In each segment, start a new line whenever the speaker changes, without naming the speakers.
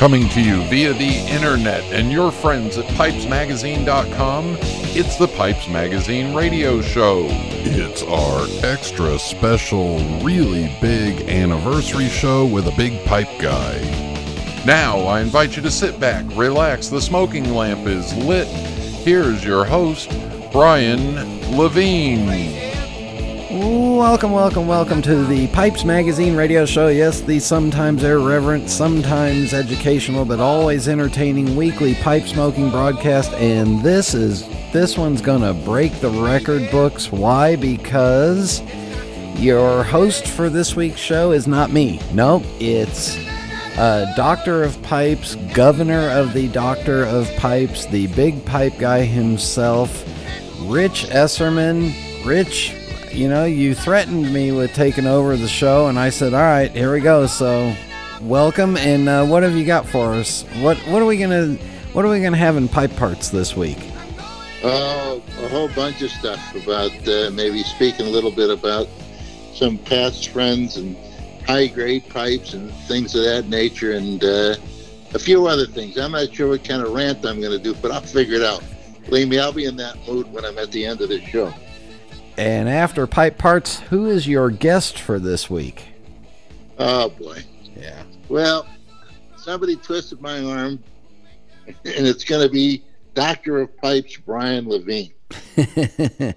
Coming to you via the internet and your friends at pipesmagazine.com, it's the Pipes Magazine radio show. It's our extra special, really big anniversary show with a big pipe guy. Now, I invite you to sit back, relax, the smoking lamp is lit. Here's your host, Brian Levine.
Welcome, welcome, welcome to the Pipes Magazine radio show. Yes, the sometimes irreverent, sometimes educational, but always entertaining weekly pipe smoking broadcast. And this is this one's gonna break the record books. Why? Because your host for this week's show is not me. Nope, it's uh, Doctor of Pipes, Governor of the Doctor of Pipes, the big pipe guy himself, Rich Esserman. Rich, you know, you threatened me with taking over the show, and I said, "All right, here we go." So, welcome, and uh, what have you got for us? What what are we gonna what are we gonna have in pipe parts this week?
Oh, a whole bunch of stuff about uh, maybe speaking a little bit about some past friends and high grade pipes and things of that nature, and uh, a few other things. I'm not sure what kind of rant I'm going to do, but I'll figure it out. Believe me, I'll be in that mood when I'm at the end of the show.
And after pipe parts, who is your guest for this week?
Oh boy.
Yeah.
Well, somebody twisted my arm, and it's going to be Doctor of Pipes Brian Levine.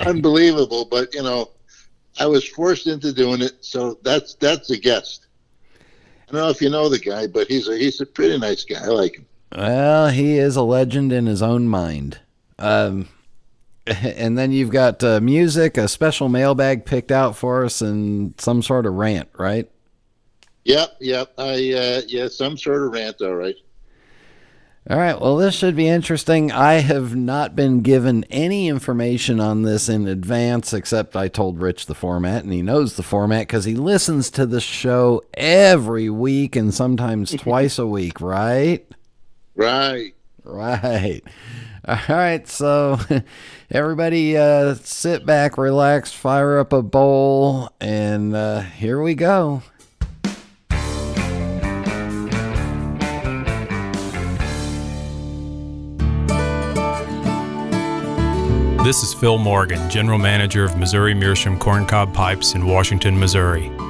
Unbelievable, but you know, I was forced into doing it, so that's that's a guest. I don't know if you know the guy, but he's a he's a pretty nice guy. I like him.
Well, he is a legend in his own mind. Um, and then you've got uh, music, a special mailbag picked out for us, and some sort of rant, right?
Yep, yep. I uh, yeah, some sort of rant. All right.
All right. Well, this should be interesting. I have not been given any information on this in advance, except I told Rich the format, and he knows the format because he listens to the show every week and sometimes twice a week, right?
Right.
Right. All right. So, everybody, uh, sit back, relax, fire up a bowl, and uh, here we go.
This is Phil Morgan, General Manager of Missouri Meerschaum Corncob Pipes in Washington, Missouri.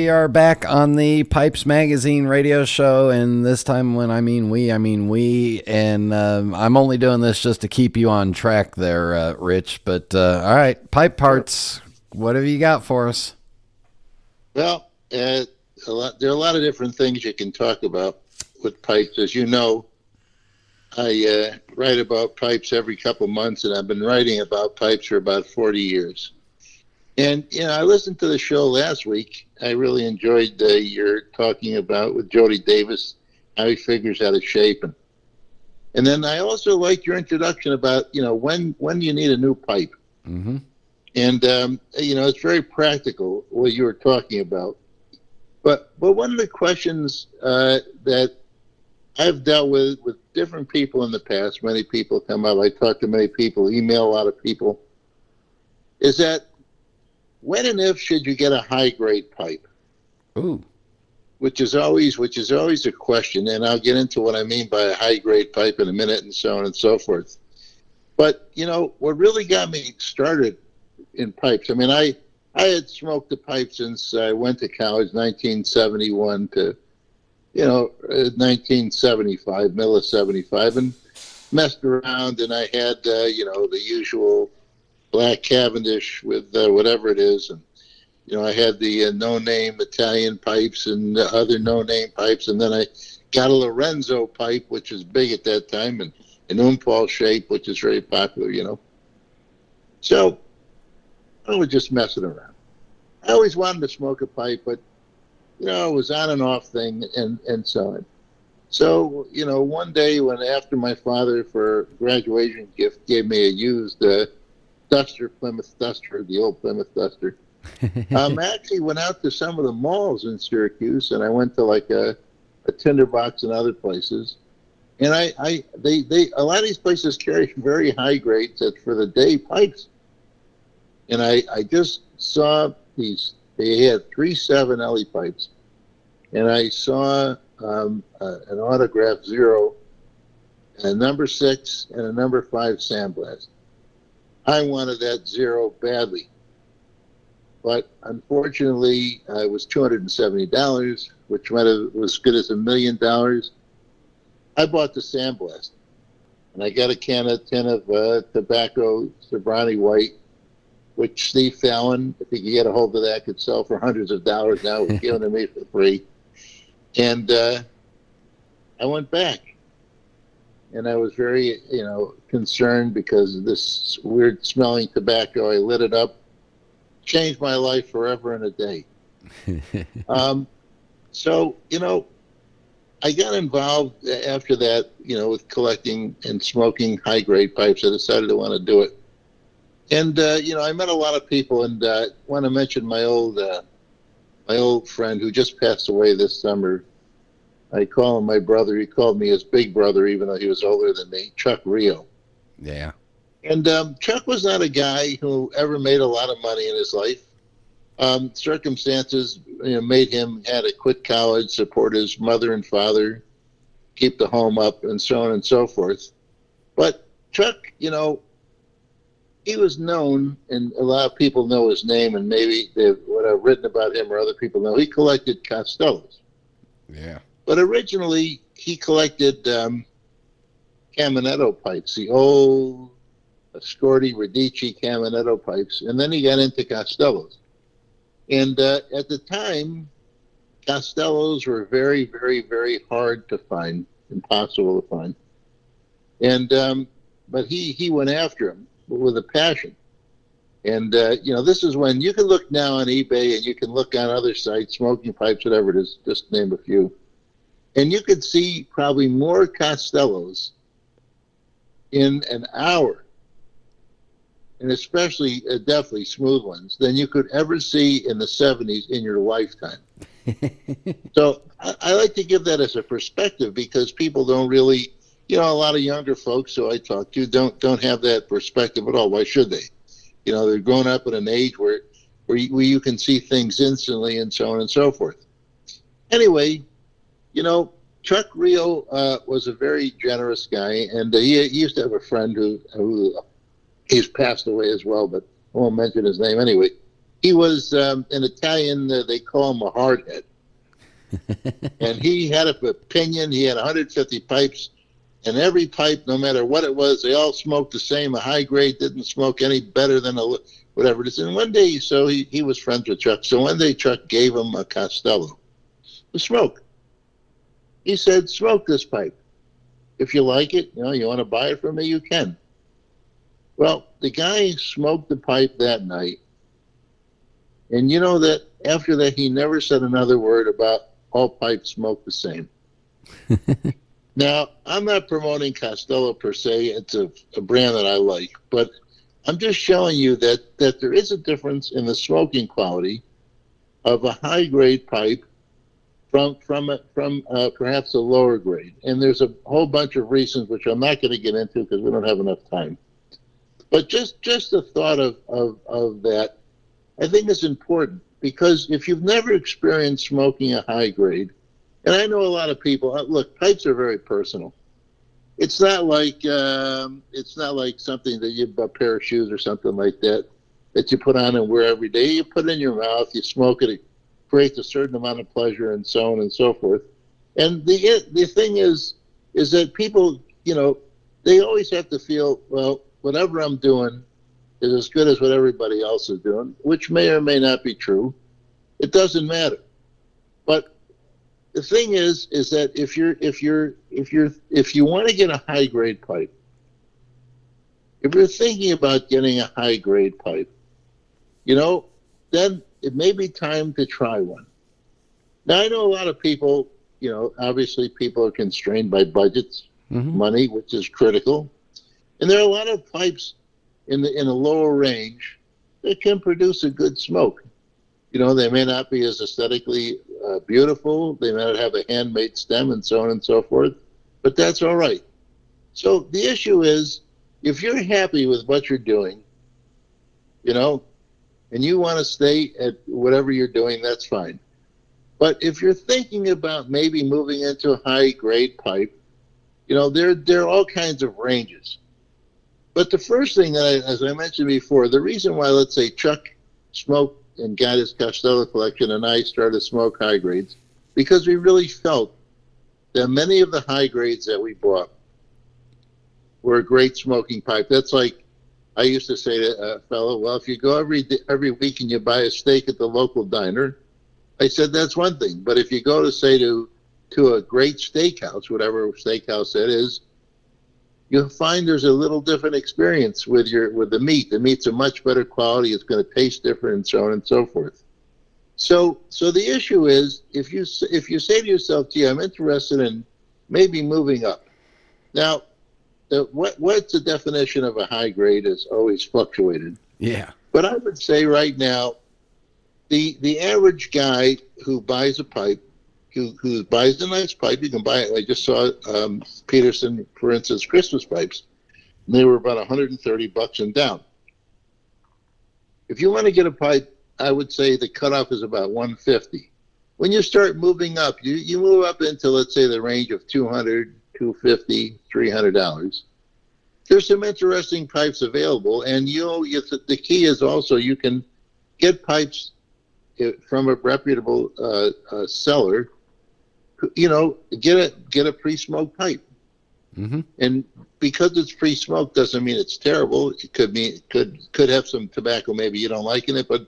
We are back on the Pipes Magazine radio show, and this time, when I mean we, I mean we. And um, I'm only doing this just to keep you on track there, uh, Rich. But uh, all right, pipe parts. What have you got for us?
Well, uh, lot, there are a lot of different things you can talk about with pipes. As you know, I uh, write about pipes every couple months, and I've been writing about pipes for about 40 years. And you know, I listened to the show last week. I really enjoyed uh, your talking about with Jody Davis how he figures out a shape, and and then I also liked your introduction about you know when when you need a new pipe,
Mm-hmm.
and um, you know it's very practical what you were talking about. But but one of the questions uh, that I've dealt with with different people in the past, many people come up. I talk to many people, email a lot of people. Is that when and if should you get a high grade pipe?
Ooh.
Which is always which is always a question, and I'll get into what I mean by a high grade pipe in a minute, and so on and so forth. But you know what really got me started in pipes. I mean, I I had smoked the pipe since I went to college, 1971 to you know uh, 1975, middle of 75, and messed around, and I had uh, you know the usual black Cavendish with uh, whatever it is, and you know I had the uh, no-name Italian pipes and the other no-name pipes, and then I got a Lorenzo pipe, which was big at that time, and an Oom Paul shape, which is very popular, you know. So I was just messing around. I always wanted to smoke a pipe, but you know it was on and off thing, and and so on. So, you know, one day when after my father for graduation gift gave me a used uh, Duster, Plymouth Duster, the old Plymouth Duster, um, I actually went out to some of the malls in Syracuse and I went to like a, a tinderbox and other places. And I, I, they, they, a lot of these places carry very high grades for the day pipes. And I, I just saw these, they had three seven LE pipes. And I saw um, uh, an autograph zero, a number six, and a number five sandblast. I wanted that zero badly. But unfortunately, uh, it was $270, which might have was as good as a million dollars. I bought the sandblast. And I got a can of tin of uh, tobacco, Sobranie White, which Steve Fallon, if he could get a hold of that, could sell for hundreds of dollars now. Was given to me for free. And uh, I went back. And I was very, you know, concerned because this weird smelling tobacco. I lit it up, changed my life forever in a day. um, so, you know, I got involved after that, you know, with collecting and smoking high grade pipes. I decided to want to do it. And, uh, you know, I met a lot of people and uh, want to mention my old uh, my old friend who just passed away this summer. I call him my brother. He called me his big brother, even though he was older than me, Chuck Rio.
Yeah.
And um, Chuck was not a guy who ever made a lot of money in his life. Um, circumstances you know, made him had to quit college, support his mother and father, keep the home up, and so on and so forth. But Chuck, you know, he was known, and a lot of people know his name, and maybe they've what I've written about him or other people know. He collected Castellos.
Yeah.
But originally, he collected um, Caminetto pipes, the old Scorti Radice Caminetto pipes, and then he got into Castellos. And uh, at the time, Castellos were very, very, very hard to find, impossible to find. And um, but he he went after him with a passion. And uh, you know, this is when you can look now on eBay and you can look on other sites, smoking pipes, whatever it is, just name a few, and you could see probably more Castellos in an hour, and especially uh, definitely smooth ones, than you could ever see in the 70s in your lifetime. so I, I like to give that as a perspective because people don't really you know, a lot of younger folks who I talk to don't don't have that perspective at all. Why should they? You know, they're growing up at an age where where you, where you can see things instantly and so on and so forth. Anyway, you know, Chuck Rio uh, was a very generous guy, and uh, he, he, used to have a friend who who he's passed away as well, but I won't mention his name anyway. He was um, an Italian. Uh, they call him a hardhead, and he had an opinion. He had 150 pipes and every pipe, no matter what it was, they all smoked the same. A high grade didn't smoke any better than a whatever it is. And one day, so he, he was friends with Chuck. So one day, Chuck gave him a Castello to smoke. He said, "Smoke this pipe. If you like it, you know, you want to buy it from me, you can." Well, the guy smoked the pipe that night, and you know that after that, he never said another word about all pipes smoke the same. Now, I'm not promoting Castello per se. It's a, a, brand that I like, but I'm just showing you that, that there is a difference in the smoking quality of a high grade pipe from from a, from uh, perhaps a lower grade. And there's a whole bunch of reasons which I'm not going to get into because we don't have enough time. But just just the thought of, of, of that, I think is important because if you've never experienced smoking a high grade, and I know a lot of people. Uh, look, pipes are very personal. It's not like um, it's not like something that you a pair of shoes or something like that that you put on and wear every day. You put it in your mouth, you smoke it, it creates a certain amount of pleasure, and so on and so forth. And the the thing is, is that people, you know, they always have to feel well. Whatever I'm doing is as good as what everybody else is doing, which may or may not be true. It doesn't matter. But the thing is, is that if you're if you're if you're if you want to get a high grade pipe, if you're thinking about getting a high grade pipe, you know, then it may be time to try one. Now I know a lot of people you know, obviously people are constrained by budgets,
Mhm.
money, which is critical. And there are a lot of pipes in the in a lower range that can produce a good smoke. You know, they may not be as aesthetically uh, beautiful. They may not have a handmade stem and so on and so forth, but that's all right. So the issue is, if you're happy with what you're doing, you know, and you want to stay at whatever you're doing, that's fine. But if you're thinking about maybe moving into a high grade pipe, you know, there there are all kinds of ranges. But the first thing that, I, as I mentioned before, the reason why, let's say, Chuck smoked and got his Castello collection, and I started to smoke high grades, because we really felt that many of the high grades that we bought were a great smoking pipe. That's like I used to say to a fellow, well, if you go every every week and you buy a steak at the local diner, I said that's one thing. But if you go to say to to a great steakhouse, whatever steakhouse that is, you'll find there's a little different experience with your with the meat. The meat's a much better quality. It's going to taste different, and so on and so forth. So, so the issue is if you if you say to yourself, "Gee, I'm interested in maybe moving up." Now, the, what what's the definition of a high grade has always fluctuated.
Yeah.
But I would say right now, the the average guy who buys a pipe, who who buys a nice pipe, you can buy it. I just saw um, Peterson, for instance, Christmas pipes. And they were about 130 bucks and down. If you want to get a pipe, I would say the cutoff is about 150. When you start moving up, you, you move up into let's say the range of 200, 250, 300 dollars there's some interesting pipes available, and you know the key is also you can get pipes uh, from a reputable uh, uh, seller. You know, get a get a pre-smoked pipe,
Mm-hmm.
and because it's pre-smoked doesn't mean it's terrible. It could be could could have some tobacco maybe you don't like in it, but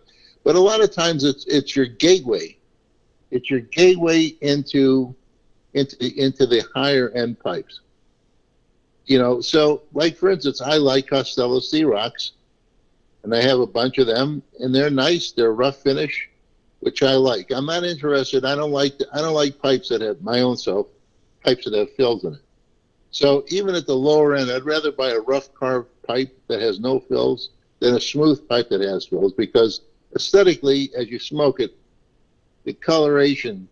but a lot of times it's it's your gateway. It's your gateway into into into the higher end pipes you know, so like for instance, I like Castello Sea Rocks, and I have a bunch of them, and they're nice. They're rough finish, which I like. I'm not interested. I don't like I don't like pipes that have my own self, pipes that have fills in it. So even at the lower end, I'd rather buy a rough carved pipe that has no fills than a smooth pipe that has fills because aesthetically, as you smoke it, the coloration,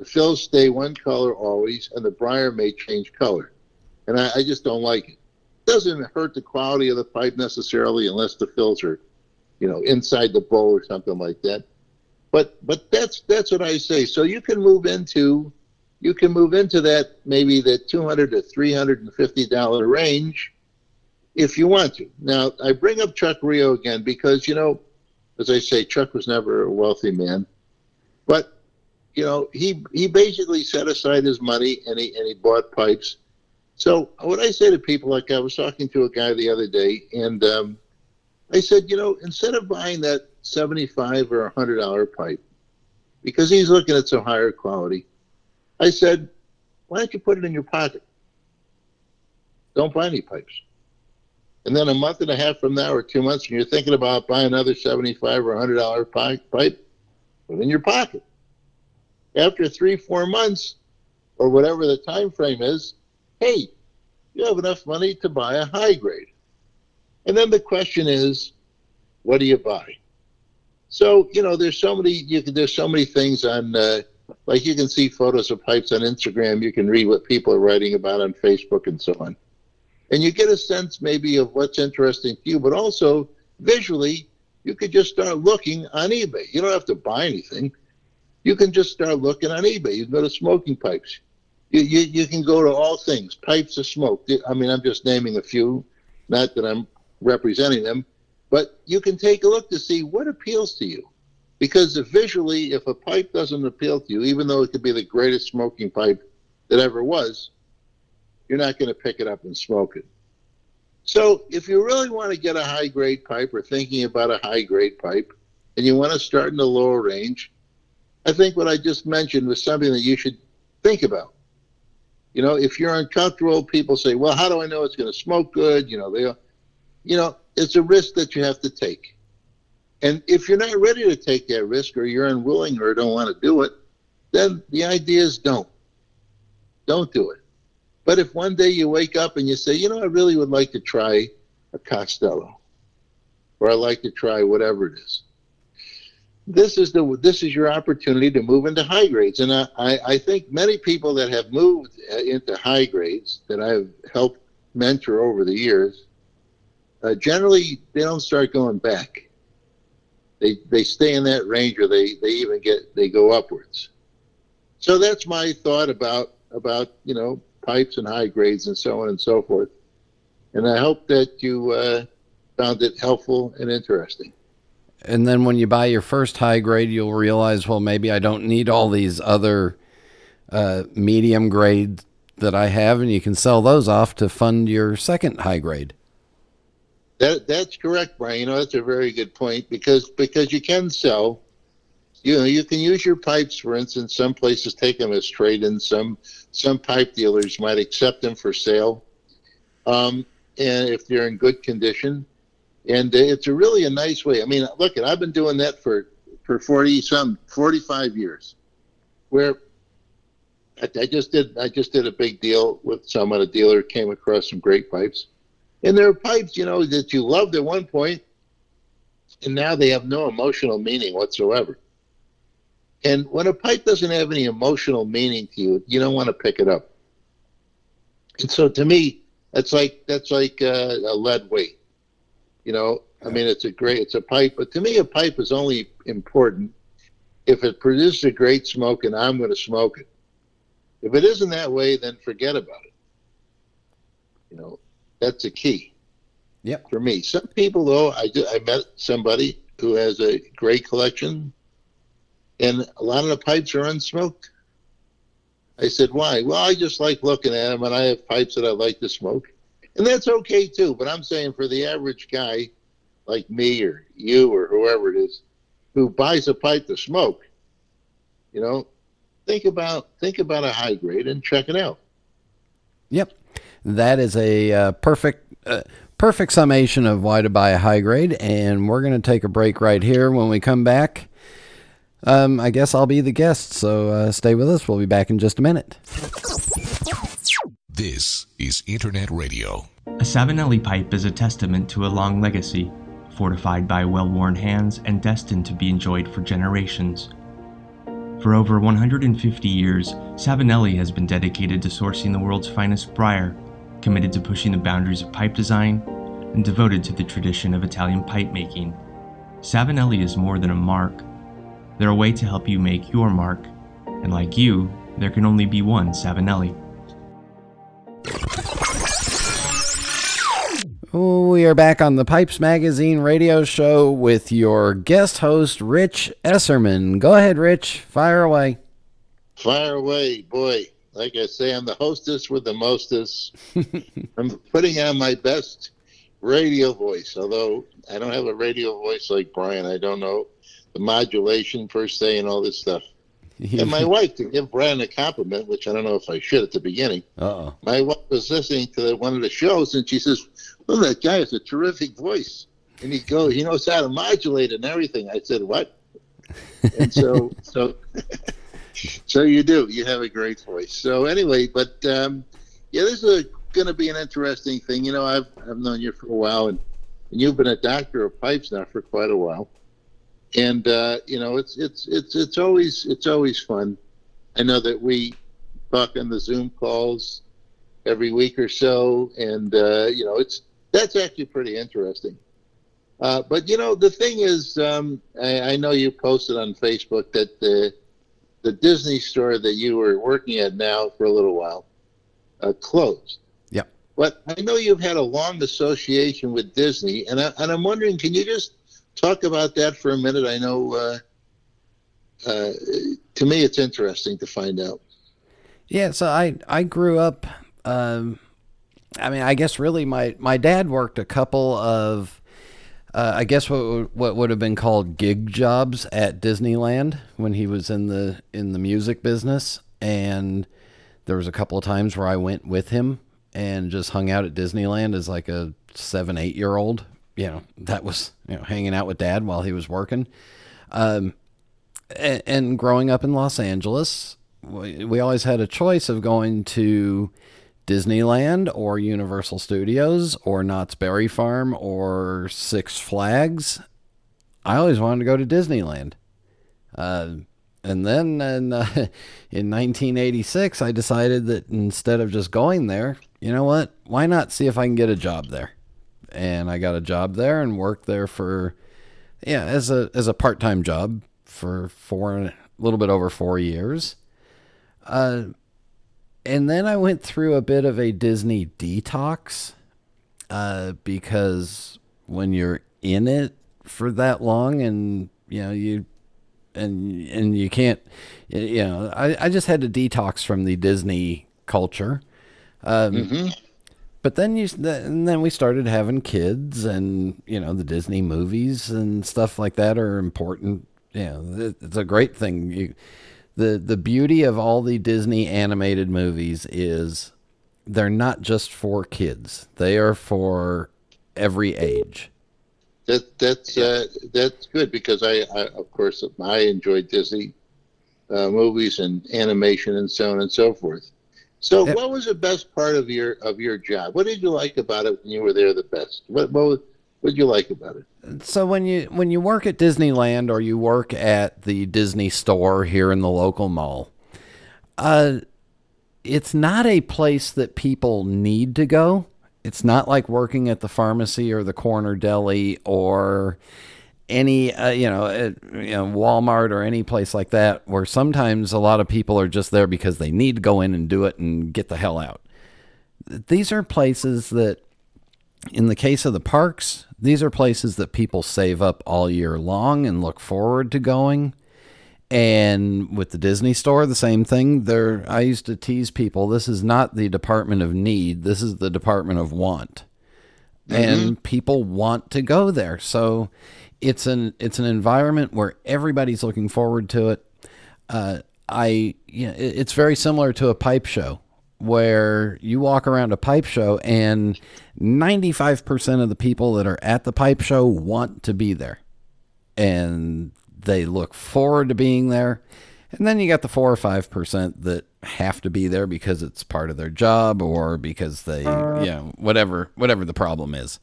the fills stay one color always, and the briar may change color and I, I just don't like it. Doesn't hurt the quality of the pipe necessarily, unless the fills are, you know, inside the bowl or something like that. But but that's that's what I say. So you can move into, you can move into that maybe the two hundred to three hundred and fifty dollar range, if you want to. Now I bring up Chuck Rio again because you know, as I say, Chuck was never a wealthy man, but you know he he basically set aside his money and he and he bought pipes so what I say to people, like I was talking to a guy the other day, and um, I said, you know, instead of buying that seventy-five or a hundred dollar pipe, because he's looking at some higher quality, I said, why don't you put it in your pocket? Don't buy any pipes. And then a month and a half from now, or two months, and you're thinking about buying another seventy-five or a hundred dollar pipe, pipe, put it in your pocket. After three, four months, or whatever the time frame is, hey, you have enough money to buy a high grade. And then the question is, what do you buy? So you know, there's so many. You can, there's so many things on. Uh, like you can see photos of pipes on Instagram. You can read what people are writing about on Facebook and so on, and you get a sense maybe of what's interesting to you. But also visually, you could just start looking on eBay. You don't have to buy anything. You can just start looking on eBay. You can go to smoking pipes you, you, you can go to all things, pipes of smoke. I mean, I'm just naming a few, not that I'm representing them, but you can take a look to see what appeals to you. Because if visually, if a pipe doesn't appeal to you, even though it could be the greatest smoking pipe that ever was, you're not going to pick it up and smoke it. So if you really want to get a high grade pipe or thinking about a high grade pipe and you want to start in the lower range, I think what I just mentioned was something that you should think about. You know, if you're uncomfortable, people say, "Well, how do I know it's going to smoke good?" You know, they, you know, it's a risk that you have to take. And if you're not ready to take that risk, or you're unwilling, or don't want to do it, then the idea is don't. don't do it. But if one day you wake up and you say, you know, I really would like to try a Castello, or I'd like to try whatever it is, this is the this is your opportunity to move into high grades. And I, I think many people that have moved uh, into high grades that I've helped mentor over the years, uh, generally they don't start going back. They they stay in that range, or they they even get they go upwards. So that's my thought about about you know pipes and high grades and so on and so forth. And I hope that you uh, found it helpful and interesting.
And then when you buy your first high grade, you'll realize, well, maybe I don't need all these other uh, medium grades that I have, and you can sell those off to fund your second high grade.
That that's correct, Brian. You know that's a very good point because because you can sell. You know you can use your pipes, for instance. Some places take them as trade-ins. Some some pipe dealers might accept them for sale, um, and if they're in good condition and it's a really a nice way. I mean, look, at—I've been doing that for for forty some forty five years, where I, I, just did I just did a big deal with someone. A dealer came across some great pipes, and there are pipes you know that you loved at one point, and now they have no emotional meaning whatsoever. And when a pipe doesn't have any emotional meaning to you, you don't want to pick it up. And so, to me, that's like that's like uh, a lead weight you know, I mean, it's a great, it's a pipe, but to me, a pipe is only important if it produces a great smoke and I'm going to smoke it. If it isn't that way, then forget about it. You know, that's a key.
Yep.
For me, some people though, I I met somebody who has a great collection, and a lot of the pipes are unsmoked. I said, why? Well, I just like looking at them, and I have pipes that I like to smoke and that's okay too. But I'm saying for the average guy like me or you or whoever it is who buys a pipe to smoke, you know, think about think about a high grade and check it out.
Yep, that is a uh, perfect. Uh, perfect summation of why to buy a high grade, and we're going to take a break right here. When we come back, um, I guess I'll be the guest, so uh, stay with us. We'll be back in just a minute.
This is Internet Radio.
A Savinelli pipe is a testament to a long legacy, fortified by well worn hands and destined to be enjoyed for generations. For over 150 years, Savinelli has been dedicated to sourcing the world's finest briar, committed to pushing the boundaries of pipe design, and devoted to the tradition of Italian pipe making. Savinelli is more than a mark. They're a way to help you make your mark, and like you, there can only be one Savinelli.
We are back on the Pipes Magazine radio show with your guest host, Rich Esserman. Go ahead, Rich. Fire away.
Fire away, boy. Like I say, I'm the hostess with the mostest. I'm putting on my best radio voice, although I don't have a radio voice like Brian. I don't know the modulation per se and all this stuff and my wife, to give Brian a compliment, which I don't know if I should at the beginning.
Uh-oh.
My wife was listening to the, one of the shows, and she says, "Well, that guy has a terrific voice, and he goes, he knows how to modulate and everything." I said, "What?" and so, so, so you do. You have a great voice. So anyway, but um, yeah, this is going to be an interesting thing. You know, I've I've known you for a while, and, and you've been a doctor of pipes now for quite a while and uh, you know it's it's it's it's always it's always fun. I know that we talk on the Zoom calls every week or so, and uh, you know it's that's actually pretty interesting. Uh, but you know the thing is, um, I, I, know you posted on Facebook that the the Disney store that you were working at now for a little while uh, closed.
Yeah.
But I know you've had a long association with Disney, and I, and I'm wondering, can you just talk about that for a minute. I know uh, uh, to me it's interesting to find out.
Yeah, so I I grew up. Um, I mean, I guess really my my dad worked a couple of. Uh, I guess what what would have been called gig jobs at Disneyland when he was in the in the music business, and there was a couple of times where I went with him and just hung out at Disneyland as like a seven eight year old you know, that was, you know, hanging out with dad while he was working. Um, and, and growing up in Los Angeles, we, we always had a choice of going to Disneyland or Universal Studios or Knott's Berry Farm or Six Flags. I always wanted to go to Disneyland. Uh, and then in, uh, in 1986, I decided that instead of just going there, you know what? Why not see if I can get a job there? And I got a job there and worked there for, yeah, as a as a part time job for four, a little bit over four years. Uh, and then I went through a bit of a Disney detox, uh, because when you're in it for that long and you know you and and you can't you know I, I just had to detox from the disney culture um, mm-hmm. But then you and then we started having kids and you know the disney movies and stuff like that are important. You know it's a great thing. You the the beauty of all the disney animated movies is they're not just for kids. They are for every age.
That that's uh, that's good because I, I, of course I enjoyed Disney uh, movies and animation and so on and so forth. So, yep. what was the best part of your of your job? What did you like about it when you were there? The best. What what what did you like about it?
So when you when you work at Disneyland or you work at the Disney store here in the local mall, uh, it's not a place that people need to go it's not like working at the pharmacy or the corner deli or any uh, you know uh, you know Walmart or any place like that where sometimes a lot of people are just there because they need to go in and do it and get the hell out. These are places that in the case of the parks, these are places that people save up all year long and look forward to going. And with the Disney store, the same thing. There, I used to tease people. This is not the department of need. This is the department of want, mm-hmm. and people want to go there. So it's an it's an environment where everybody's looking forward to it. Uh, I, you know, it, it's very similar to a pipe show where you walk around a pipe show and 95% of the people that are at the pipe show want to be there. And they look forward to being there. And then you got the four or five percent that have to be there because it's part of their job or because they, you know, whatever, whatever the problem is.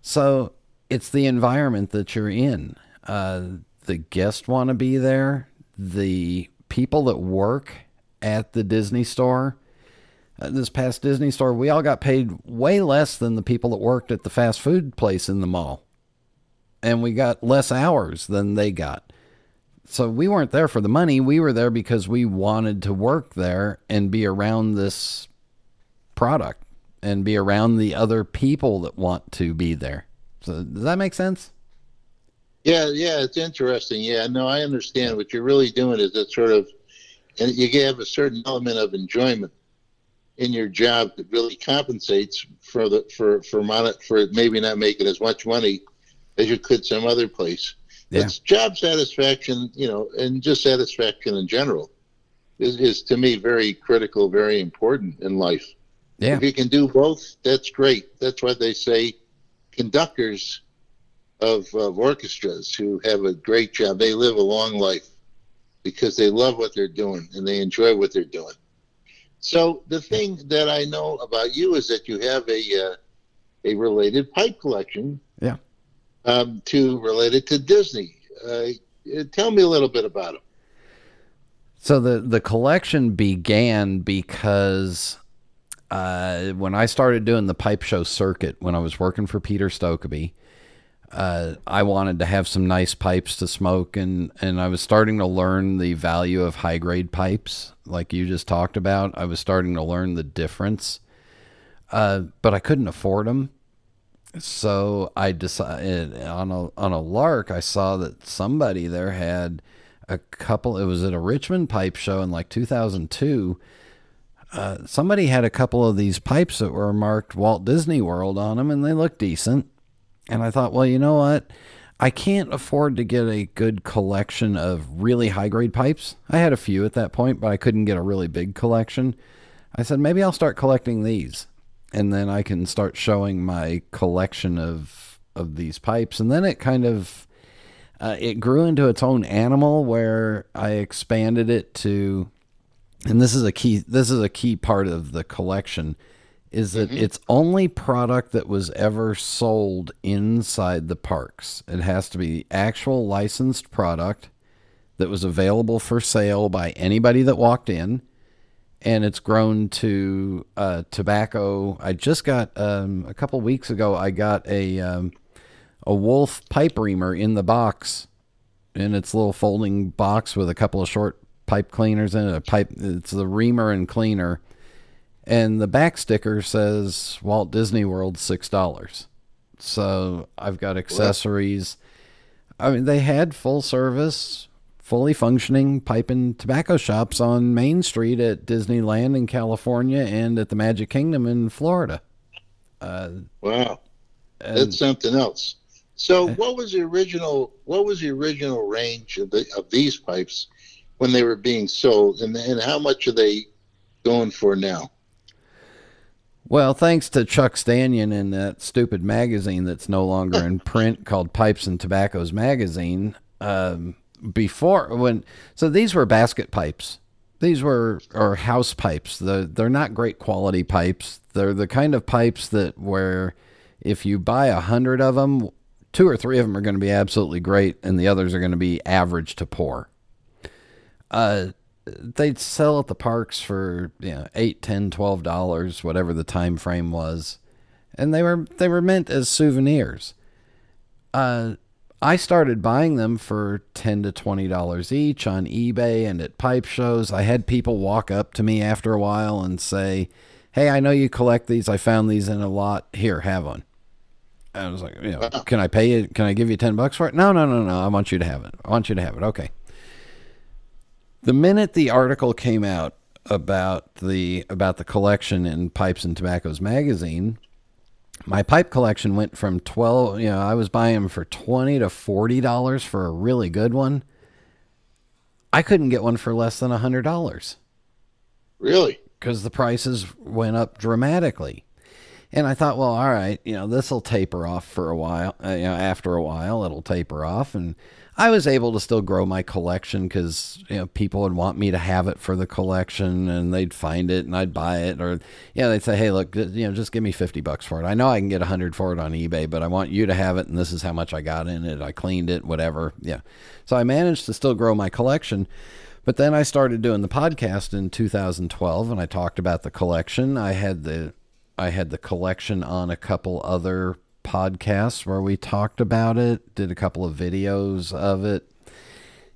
So it's the environment that you're in. Uh, the guests want to be there. The people that work at the Disney store, uh, this past Disney store, we all got paid way less than the people that worked at the fast food place in the mall. And we got less hours than they got so we weren't there for the money. We were there because we wanted to work there and be around this product and be around the other people that want to be there. So does that make sense?
Yeah, yeah, it's interesting. Yeah, no, I understand. What you're really doing is that sort of, and you have a certain element of enjoyment in your job that really compensates for the for for mon- for maybe not making as much money as you could some other place. Yeah. It's job satisfaction, you know, and just satisfaction in general is, is to me very critical, very important in life. Yeah. If you can do both, that's great. That's why they say conductors of, of orchestras who have a great job, they live a long life because they love what they're doing and they enjoy what they're doing. So the thing that I know about you is that you have a uh, a related pipe collection.
Yeah
um, to related to Disney. Uh, tell me a little bit about them.
So the the collection began because uh, when I started doing the pipe show circuit when I was working for Peter Stokkebye, uh, I wanted to have some nice pipes to smoke, and and I was starting to learn the value of high grade pipes, like you just talked about. I was starting to learn the difference, uh, but I couldn't afford them so I decided on a on a lark. I saw that somebody there had a couple. It was at a Richmond pipe show in like 2002. Uh, somebody had a couple of these pipes that were marked Walt Disney World on them, and they looked decent. And I thought, well, you know what? I can't afford to get a good collection of really high grade pipes. I had a few at that point, but I couldn't get a really big collection. I said, maybe I'll start collecting these and then I can start showing my collection of of these pipes, and then it kind of uh, it grew into its own animal where I expanded it to and this is a key this is a key part of the collection is that it's only product that was ever sold inside the parks. It has to be actual licensed product that was available for sale by anybody that walked in. And it's grown to uh, tobacco. I just got um, a couple weeks ago. I got a um, a Wolf pipe reamer in the box, in its little folding box with a couple of short pipe cleaners in it. A pipe. It's the reamer and cleaner and the back sticker says Walt Disney World six dollars. So I've got accessories. I mean, they had full service, fully functioning pipe and tobacco shops on Main Street at Disneyland in California and at the Magic Kingdom in Florida. Uh,
Wow, that's something else. So, what was the original? What was the original range of the of these pipes when they were being sold, and and how much are they going for now?
Well, thanks to Chuck Stanion and that stupid magazine that's no longer in print called Pipes and Tobaccos Magazine. Um, before when so these were basket pipes. These were or house pipes. The they're not great quality pipes. They're the kind of pipes that where if you buy a hundred of them, two or three of them are going to be absolutely great, and the others are going to be average to poor. Uh, they'd sell at the parks for you know eight, ten, twelve dollars, whatever the time frame was, and they were they were meant as souvenirs. Uh, I started buying them for ten to twenty dollars each on eBay and at pipe shows. I had people walk up to me after a while and say, "Hey, I know you collect these. I found these in a lot. Here, have one." I was like, "You know, can I pay you? Can I give you ten bucks for it?" No, no, no, no. I want you to have it. I want you to have it. Okay. The minute the article came out about the about the collection in Pipes and Tobaccos magazine, my pipe collection went from 12, you know, I was buying them for 20 to 40 dollars for a really good one. I couldn't get one for less than a $100
Really?
because the prices went up dramatically. And I thought, well, all right, you know, this will taper off for a while. Uh, you know, after a while, it'll taper off, and I was able to still grow my collection because you know people would want me to have it for the collection, and they'd find it, and I'd buy it, or yeah, they'd say, hey, look, you know, just give me fifty bucks for it. I know I can get a hundred for it on eBay, but I want you to have it, and this is how much I got in it. I cleaned it, whatever. Yeah, so I managed to still grow my collection. But then I started doing the podcast in 2012 and I talked about the collection. I had the I had the collection on a couple other podcasts where we talked about it, did a couple of videos of it.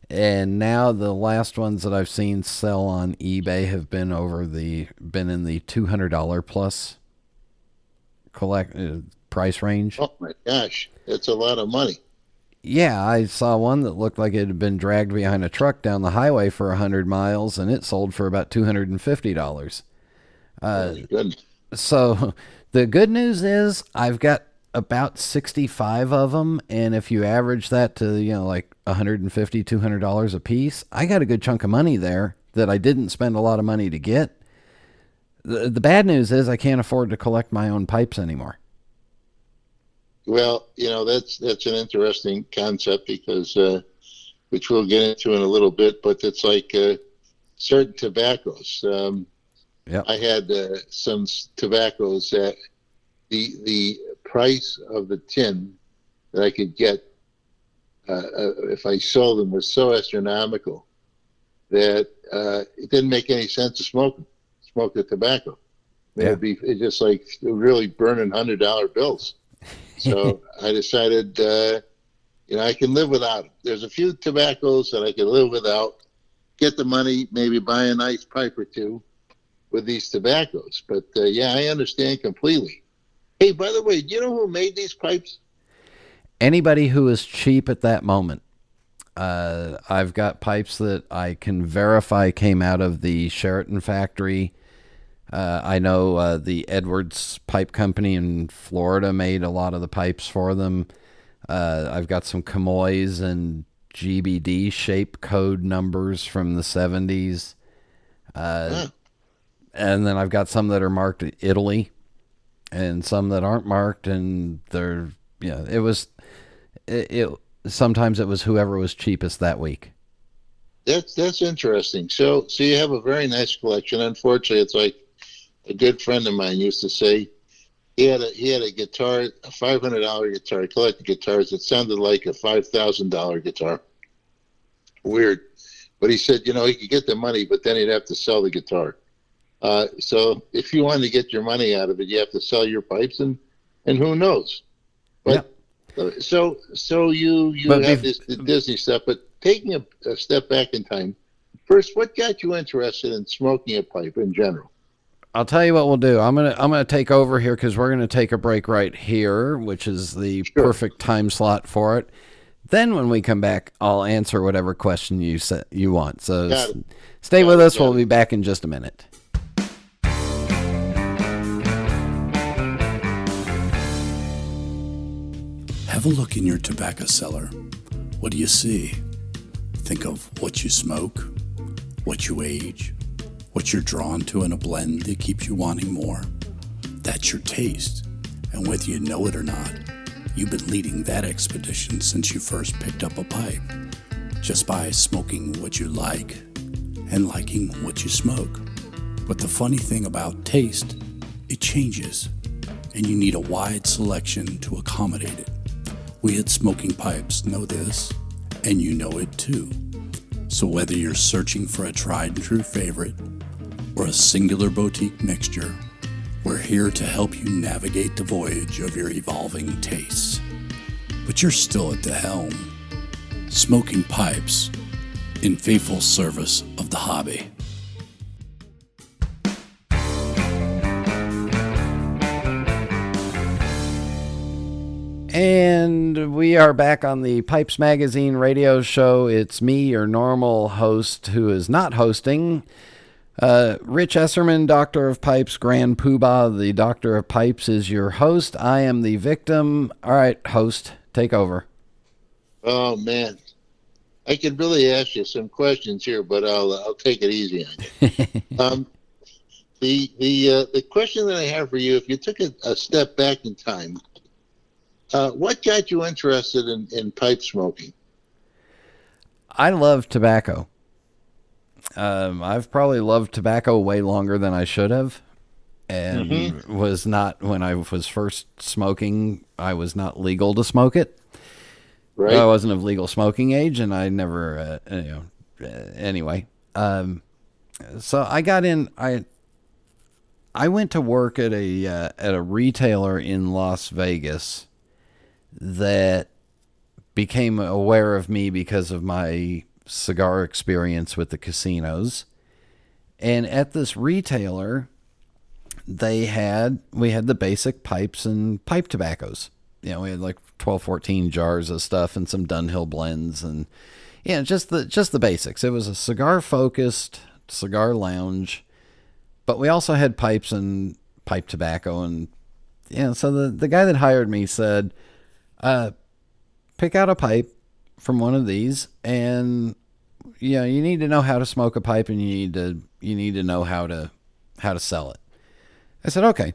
And now the last ones that I've seen sell on eBay have been over the been in the $200 plus collect uh, price range.
Oh my gosh, it's a lot of money.
Yeah, I saw one that looked like it had been dragged behind a truck down the highway for a hundred miles, and it sold for about two hundred and fifty dollars. Uh,
Oh
so the good news is I've got about sixty-five of them, and if you average that to you know like 150 200 dollars a piece, I got a good chunk of money there that I didn't spend a lot of money to get. The, the bad news is I can't afford to collect my own pipes anymore.
Well, you know that's that's an interesting concept because, uh, which we'll get into in a little bit, but it's like uh, certain tobaccos. Um,
Yep.
I had uh, some tobaccos that the the price of the tin that I could get uh, uh, if I sold them was so astronomical that uh, it didn't make any sense to smoke them, smoke the tobacco.
Yeah.
It'd be it's just like really burning hundred dollar bills. So I decided, uh, you know, I can live without them. There's a few tobaccos that I can live without. Get the money, maybe buy a nice pipe or two with these tobaccos. But uh, yeah, I understand completely. Hey, by the way, do you know who made these pipes?
anybody who is cheap at that moment. Uh, I've got pipes that I can verify came out of the Charatan factory. Uh, I know uh, the Edwards Pipe Company in Florida made a lot of the pipes for them. Uh, I've got some Comoy's and GBD shape code numbers from the 70s. Uh,
Huh.
And then I've got some that are marked Italy and some that aren't marked and they're yeah it was it, it sometimes it was whoever was cheapest that week
That's that's interesting. So so you have a very nice collection. Unfortunately, it's like a good friend of mine used to say. He had a he had a guitar, a five hundred dollar guitar. He collected guitars. It sounded like a five thousand dollar guitar. Weird, but he said, you know, he could get the money, but then he'd have to sell the guitar. Uh, so if you want to get your money out of it, you have to sell your pipes, and and who knows? But uh, so so you you
But
have this the Disney stuff, but taking a, a step back in time, first, what got you interested in smoking a pipe in general?
I'll tell you what we'll do. I'm gonna I'm gonna take over here because we're gonna take a break right here, which is the
Sure.
perfect time slot for it. Then when we come back, I'll answer whatever question you sa- you want. So
Got
s-
it.
stay
Got
with
it,
us.
got
We'll
it.
be back in just a minute.
Have a look in your tobacco cellar. What do you see? Think of what you smoke, what you age, what you're drawn to in a blend that keeps you wanting more. That's your taste. And whether you know it or not, you've been leading that expedition since you first picked up a pipe, just by smoking what you like and liking what you smoke. But the funny thing about taste, it changes, and you need a wide selection to accommodate it. We at Smoking Pipes know this, and you know it too. So whether you're searching for a tried and true favorite or a singular boutique mixture, we're here to help you navigate the voyage of your evolving tastes. But you're still at the helm. Smoking Pipes, in faithful service of the hobby.
And we are back on the Pipes Magazine radio show. It's me, your normal host, who is not hosting. Uh, Rich Esserman, Doctor of Pipes, Grand Poobah, the Doctor of Pipes, is your host. I am the victim. All right, host, take over.
Oh man, I could really ask you some questions here, but I'll I'll take it easy on you. um, the the uh, the question that I have for you, if you took a, a step back in time, uh, what got you interested in, in pipe smoking?
I love tobacco. Um, I've probably loved tobacco way longer than I should have, and was not when I was first smoking. I was not legal to smoke it.
Right?
I wasn't of legal smoking age, and I never, uh, you know. Uh, anyway, um, so I got in. I I went to work at a uh, at a retailer in Las Vegas that became aware of me because of my cigar experience with the casinos. And at this retailer, they had we had the basic pipes and pipe tobaccos. You know, we had like 12, 14 jars of stuff and some Dunhill blends and yeah, just the just the basics. It was a cigar focused cigar lounge, but we also had pipes and pipe tobacco and yeah, so the the guy that hired me said, uh, pick out a pipe from one of these and you know, you need to know how to smoke a pipe and you need to you need to know how to how to sell it. I said, "Okay."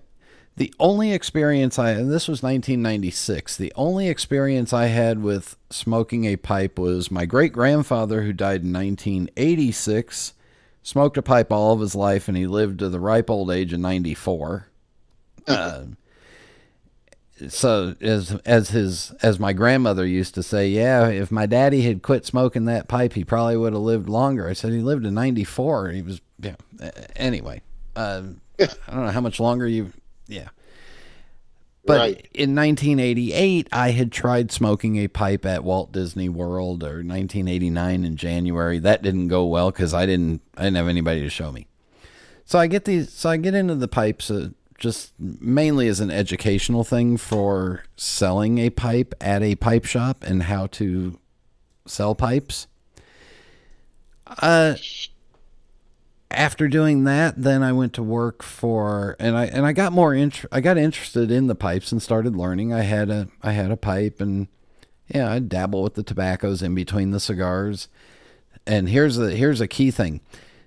The only experience I and this was 1996. The only experience I had with smoking a pipe was my great grandfather who died in 1986 smoked a pipe all of his life and he lived to the ripe old age of 94. Uh, so as as his as my grandmother used to say, yeah, if my daddy had quit smoking that pipe, he probably would have lived longer. I said he lived to 94. He was yeah. Anyway, uh, I don't know how much longer you yeah. But
Right.
in 1988, I had tried smoking a pipe at Walt Disney World, or 1989 in January. That didn't go well because I didn't I didn't have anybody to show me. So I get these. So I get into the pipes uh, just mainly as an educational thing for selling a pipe at a pipe shop and how to sell pipes. Uh, after doing that, then I went to work for and I and I got more int- I got interested in the pipes and started learning. I had a I had a pipe and yeah, I dabble with the tobaccos in between the cigars. And here's the here's a key thing.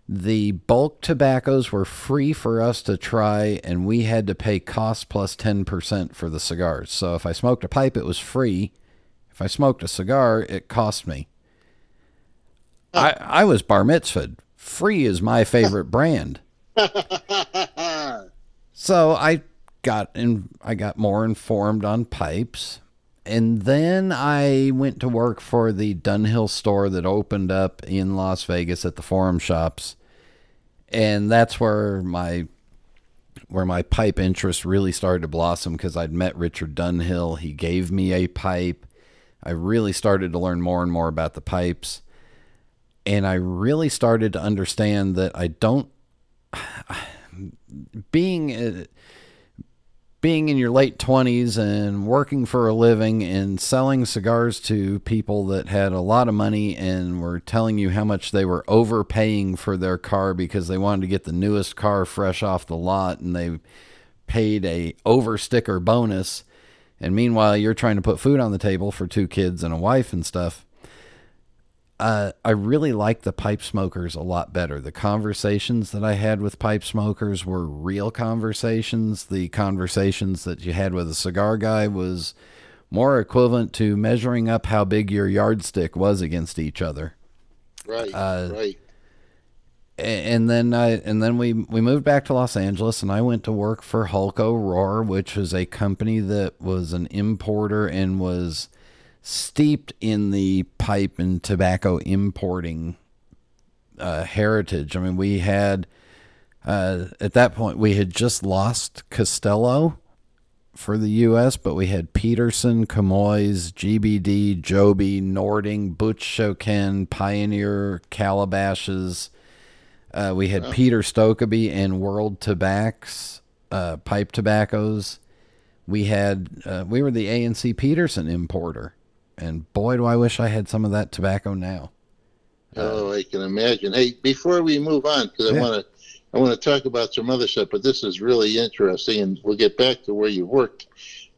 The bulk tobaccos were free for us to try and we had to pay cost plus 10% for the cigars. So if I smoked a pipe it was free. If I smoked a cigar it cost me. I, I was bar mitzvahed. Free is my favorite brand. so I got in, I got more informed on pipes. And then I went to work for the Dunhill store that opened up in Las Vegas at the Forum Shops. And that's where my where my pipe interest really started to blossom because I'd met Richard Dunhill. He gave me a pipe. I really started to learn more and more about the pipes. And I really started to understand that I don't being uh, being in your late 20s and working for a living and selling cigars to people that had a lot of money and were telling you how much they were overpaying for their car because they wanted to get the newest car fresh off the lot and they paid a over sticker bonus. And meanwhile you're trying to put food on the table for two kids and a wife and stuff uh, I really like the pipe smokers a lot better. The conversations that I had with pipe smokers were real conversations. The conversations that you had with a cigar guy was more equivalent to measuring up how big your yardstick was against each other.
Right. Uh, right.
And then I and then we we moved back to Los Angeles and I went to work for Hollco Rohr, which was a company that was an importer and was steeped in the pipe and tobacco importing uh, heritage. I mean, we had uh, at that point we had just lost Castello for the U.S., but we had Peterson, Comoy's, GBD, Jobey, Nording, Butz-Choquin, Pioneer, Calabashes. Uh, we had. Peter Stokkebye and World Tobacs, uh, pipe tobaccos. We had uh, we were the A&C Peterson importer and boy, do I wish I had some of that tobacco now.
Oh, I can imagine. Hey, before we move on, because I want to, I want to talk about some other stuff, but this is really interesting, and we'll get back to where you worked,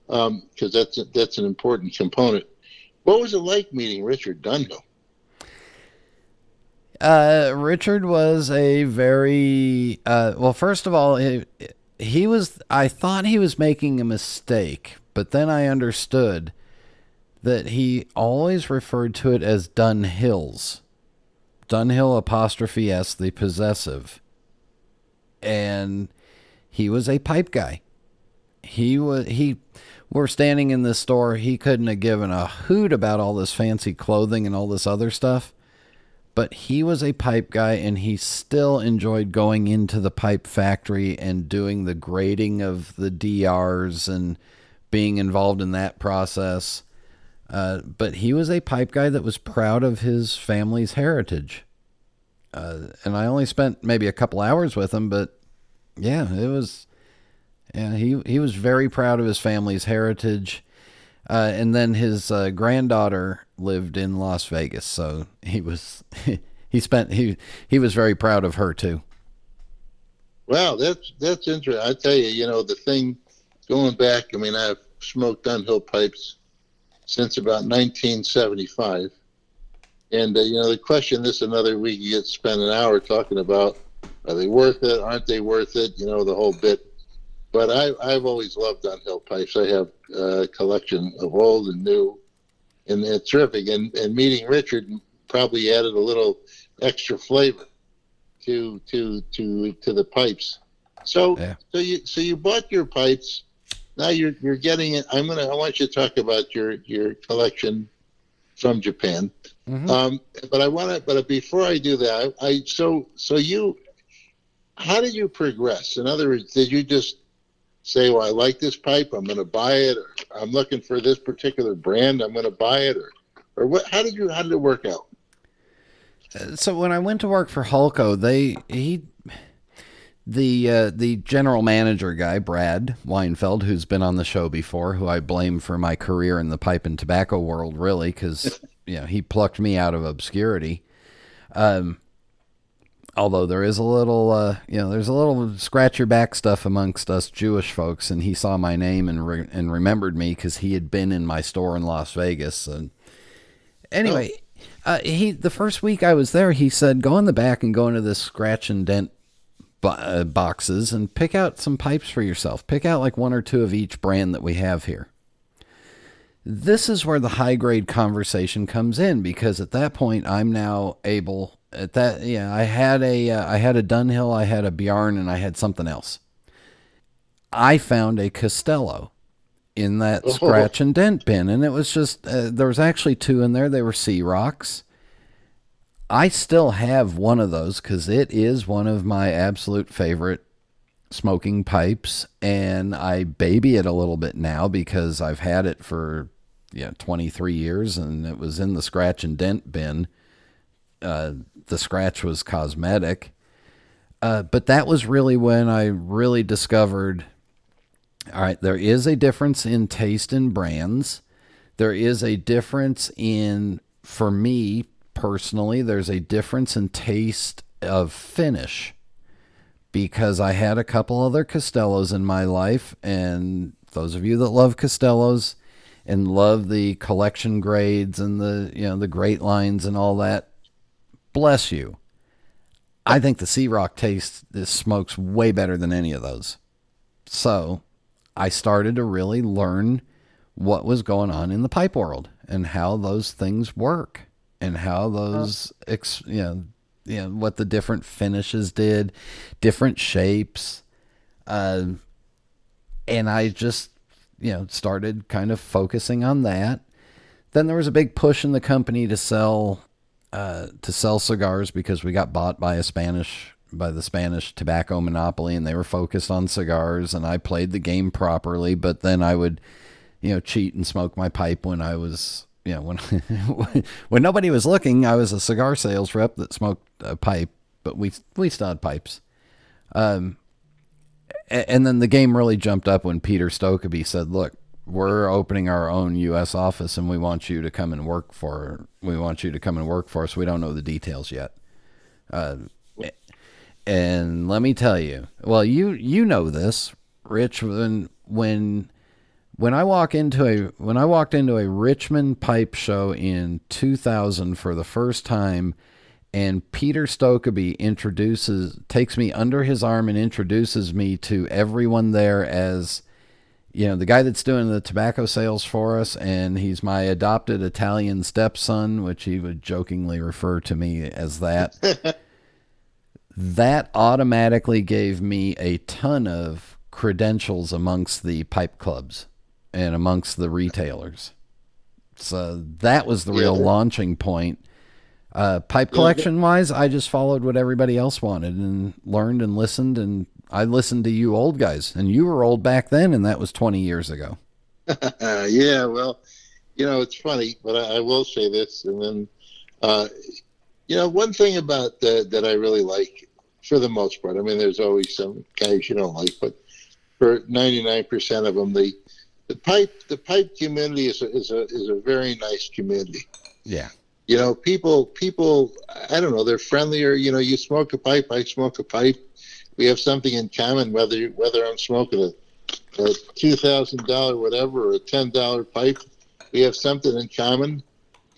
because um, that's that's an important component. What was it like meeting Richard Dunhill?
Uh, Richard was a very uh, well. First of all, he, he was. I thought he was making a mistake, but then I understood that he always referred to it as Dunhills. Dunhill apostrophe S, the possessive. And he was a pipe guy. He was he we're standing in this store, he couldn't have given a hoot about all this fancy clothing and all this other stuff. But he was a pipe guy and he still enjoyed going into the pipe factory and doing the grading of the DRs and being involved in that process uh, but he was a pipe guy that was proud of his family's heritage. Uh, and I only spent maybe a couple hours with him, but yeah, it was. Yeah, he he was very proud of his family's heritage. Uh, and then his uh, granddaughter lived in Las Vegas, so he was he spent he he was very proud of her too.
Wow, that's that's interesting. I tell you, you know, the thing going back. I mean, I've smoked Dunhill pipes since about 1975. And, uh, you know, the question this another week, you get spend an hour talking about are they worth it? Aren't they worth it? You know, the whole bit. But I, I've always loved Dunhill pipes. I have a collection of old and new, and it's terrific. And, and meeting Richard probably added a little extra flavor to to to to the pipes. So yeah. so you so you bought your pipes now you're you're getting it. I'm gonna. I want you to talk about your your collection from Japan. Mm-hmm. Um, but I want to. But before I do that, I, I so so you. How did you progress? In other words, did you just say, "Well, I like this pipe. I'm going to buy it," or "I'm looking for this particular brand. I'm going to buy it," or or what? How did you? How did it work out?
So when I went to work for Hollco, they he the uh, the general manager guy, Brad Weinfeld, who's been on the show before, who I blame for my career in the pipe and tobacco world, really, because you know he plucked me out of obscurity. Um, although there is a little, uh, you know, there's a little scratch your back stuff amongst us Jewish folks, and he saw my name and re- and remembered me because he had been in my store in Las Vegas. And anyway, oh. uh, he the first week I was there, he said, "Go in the back and go into this scratch and dent uh, boxes and pick out some pipes for yourself. Pick out like one or two of each brand that we have here. this is where the high grade conversation comes in because at that point I'm now able at that yeah I had a uh, I had a Dunhill I had a Bjarne and I had something else. I found a Castello in that oh. scratch and dent bin and it was just uh, there was actually two in there they were Sea-Rocks. I still have one of those cuz it is one of my absolute favorite smoking pipes and I baby it a little bit now because I've had it for yeah 23 years and it was in the scratch and dent bin. Uh, the scratch was cosmetic. Uh, but that was really when i really discovered all right there is a difference in taste and brands. There is a difference in for me personally there's a difference in taste of finish because I had a couple other Castellos in my life, and those of you that love Castellos, and love the collection grades and the you know the great lines and all that, bless you. I think the Sea-Rock taste this smokes way better than any of those. So I started to really learn what was going on in the pipe world and how those things work and how those ex, you know, you know what the different finishes did, different shapes. Uh, and I just you know, started kind of focusing on that. Then there was a big push in the company to sell uh, to sell cigars because we got bought by a Spanish by the Spanish tobacco monopoly and they were focused on cigars and I played the game properly, but then I would, you know, cheat and smoke my pipe when I was, you know, when when nobody was looking, I was a cigar sales rep that smoked a pipe, but we we still had pipes. Um, and then the game really jumped up when Peter Stokkebye said, "Look, we're opening our own U.S. office, and we want you to come and work for. We want you to come and work for us. We don't know the details yet." Uh, and let me tell you, well, you you know this, Rich. When when when I walk into a when I walked into a Richmond pipe show in 2000 for the first time and Peter Stokkebye introduces takes me under his arm and introduces me to everyone there as you know the guy that's doing the tobacco sales for us and he's my adopted Italian stepson which he would jokingly refer to me as that. That automatically gave me a ton of credentials amongst the pipe clubs and amongst the retailers so that was the real launching point uh, pipe collection wise, I just followed what everybody else wanted and learned and listened. And I listened to you old guys, and you were old back then, and that was 20 years ago.
yeah, well, you know, it's funny, but I, I will say this. And then, uh, you know, one thing about that that I really like for the most part, I mean, there's always some guys you don't like, but for 99% of them, the, the pipe, the pipe community is a, is a, is a very nice community.
Yeah
you know, people, people, I don't know, they're friendlier. You know, you smoke a pipe, I smoke a pipe. We have something in common, whether whether I'm smoking a, a two thousand dollar whatever or a ten dollar pipe. We have something in common,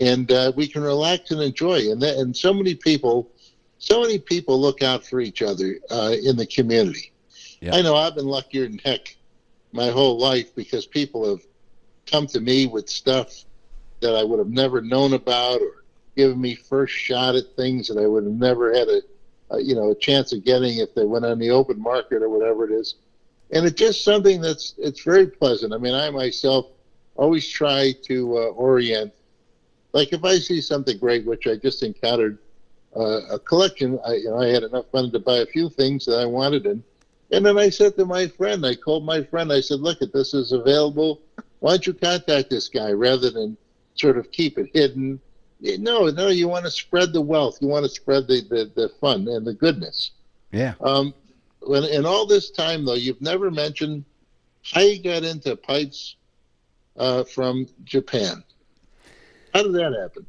and uh, we can relax and enjoy. And that, and so many people, so many people look out for each other uh, in the community. Yeah. I know I've been luckier than heck my whole life because people have come to me with stuff that I would have never known about or given me first shot at things that I would have never had a, a, you know a chance of getting if they went on the open market or whatever it is. And it's just something that's it's very pleasant. I mean, I myself always try to uh, orient. Like if I see something great, which I just encountered uh, a collection, I you know I had enough money to buy a few things that I wanted, and and then I said to my friend, I called my friend, I said, look, at this is available. Why don't you contact this guy rather than sort of keep it hidden no, no, you want to spread the wealth. You want to spread the, the, the fun and the goodness.
Yeah.
Um, when in all this time though, you've never mentioned how you got into pipes uh, from Japan. How did that happen?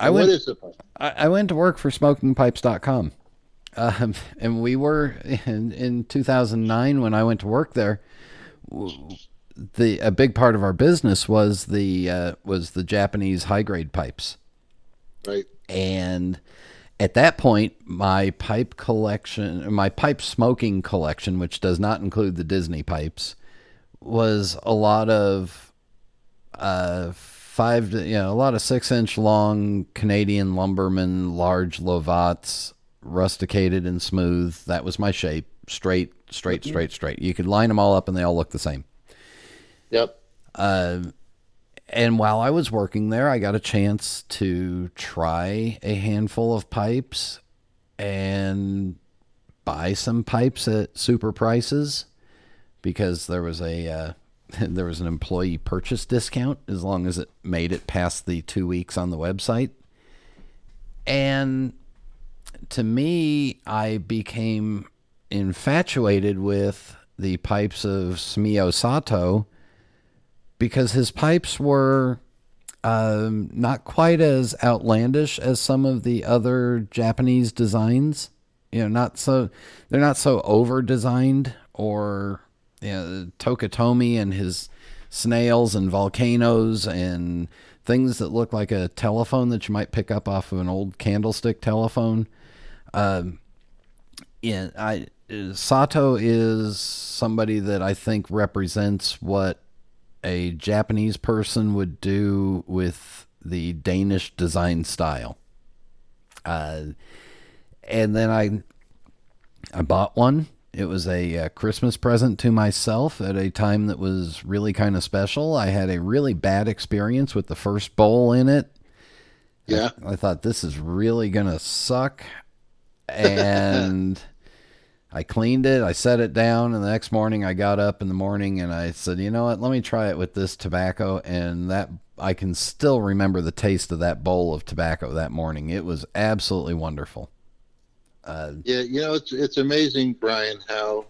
I went, what is a pipe? I, I went to work for smokingpipes.com. Um, and we were in, in 2009 when I went to work there. The a big part of our business was the uh, was the Japanese high grade pipes.
Right.
And at that point, my pipe collection, my pipe smoking collection, which does not include the Disney pipes, was a lot of uh, five, you know, a lot of six inch long Canadian lumberman, large Lovats, rusticated and smooth. That was my shape. Straight, straight, straight, straight. You could line them all up and they all look the same.
Yep.
Uh, and while I was working there, I got a chance to try a handful of pipes and buy some pipes at super prices because there was a uh, there was an employee purchase discount as long as it made it past the two weeks on the website. And to me, I became infatuated with the pipes of Sumio Sato because his pipes were um, not quite as outlandish as some of the other Japanese designs. You know, not so they're not so over designed or you know, Tokutomi and his snails and volcanoes and things that look like a telephone that you might pick up off of an old candlestick telephone. Um, yeah, I Sato is somebody that I think represents what a Japanese person would do with the Danish design style. Uh, and then I I bought one. It was a, a, uh, Christmas present to myself at a time that was really kind of special. I had a really bad experience with the first bowl in it.
Yeah.
I, I thought this is really going to suck. And I cleaned it, I set it down, and the next morning I got up in the morning and I said, you know what, let me try it with this tobacco. And that I can still remember the taste of that bowl of tobacco that morning. It was absolutely wonderful.
Uh, yeah, you know, it's it's amazing, Brian, how.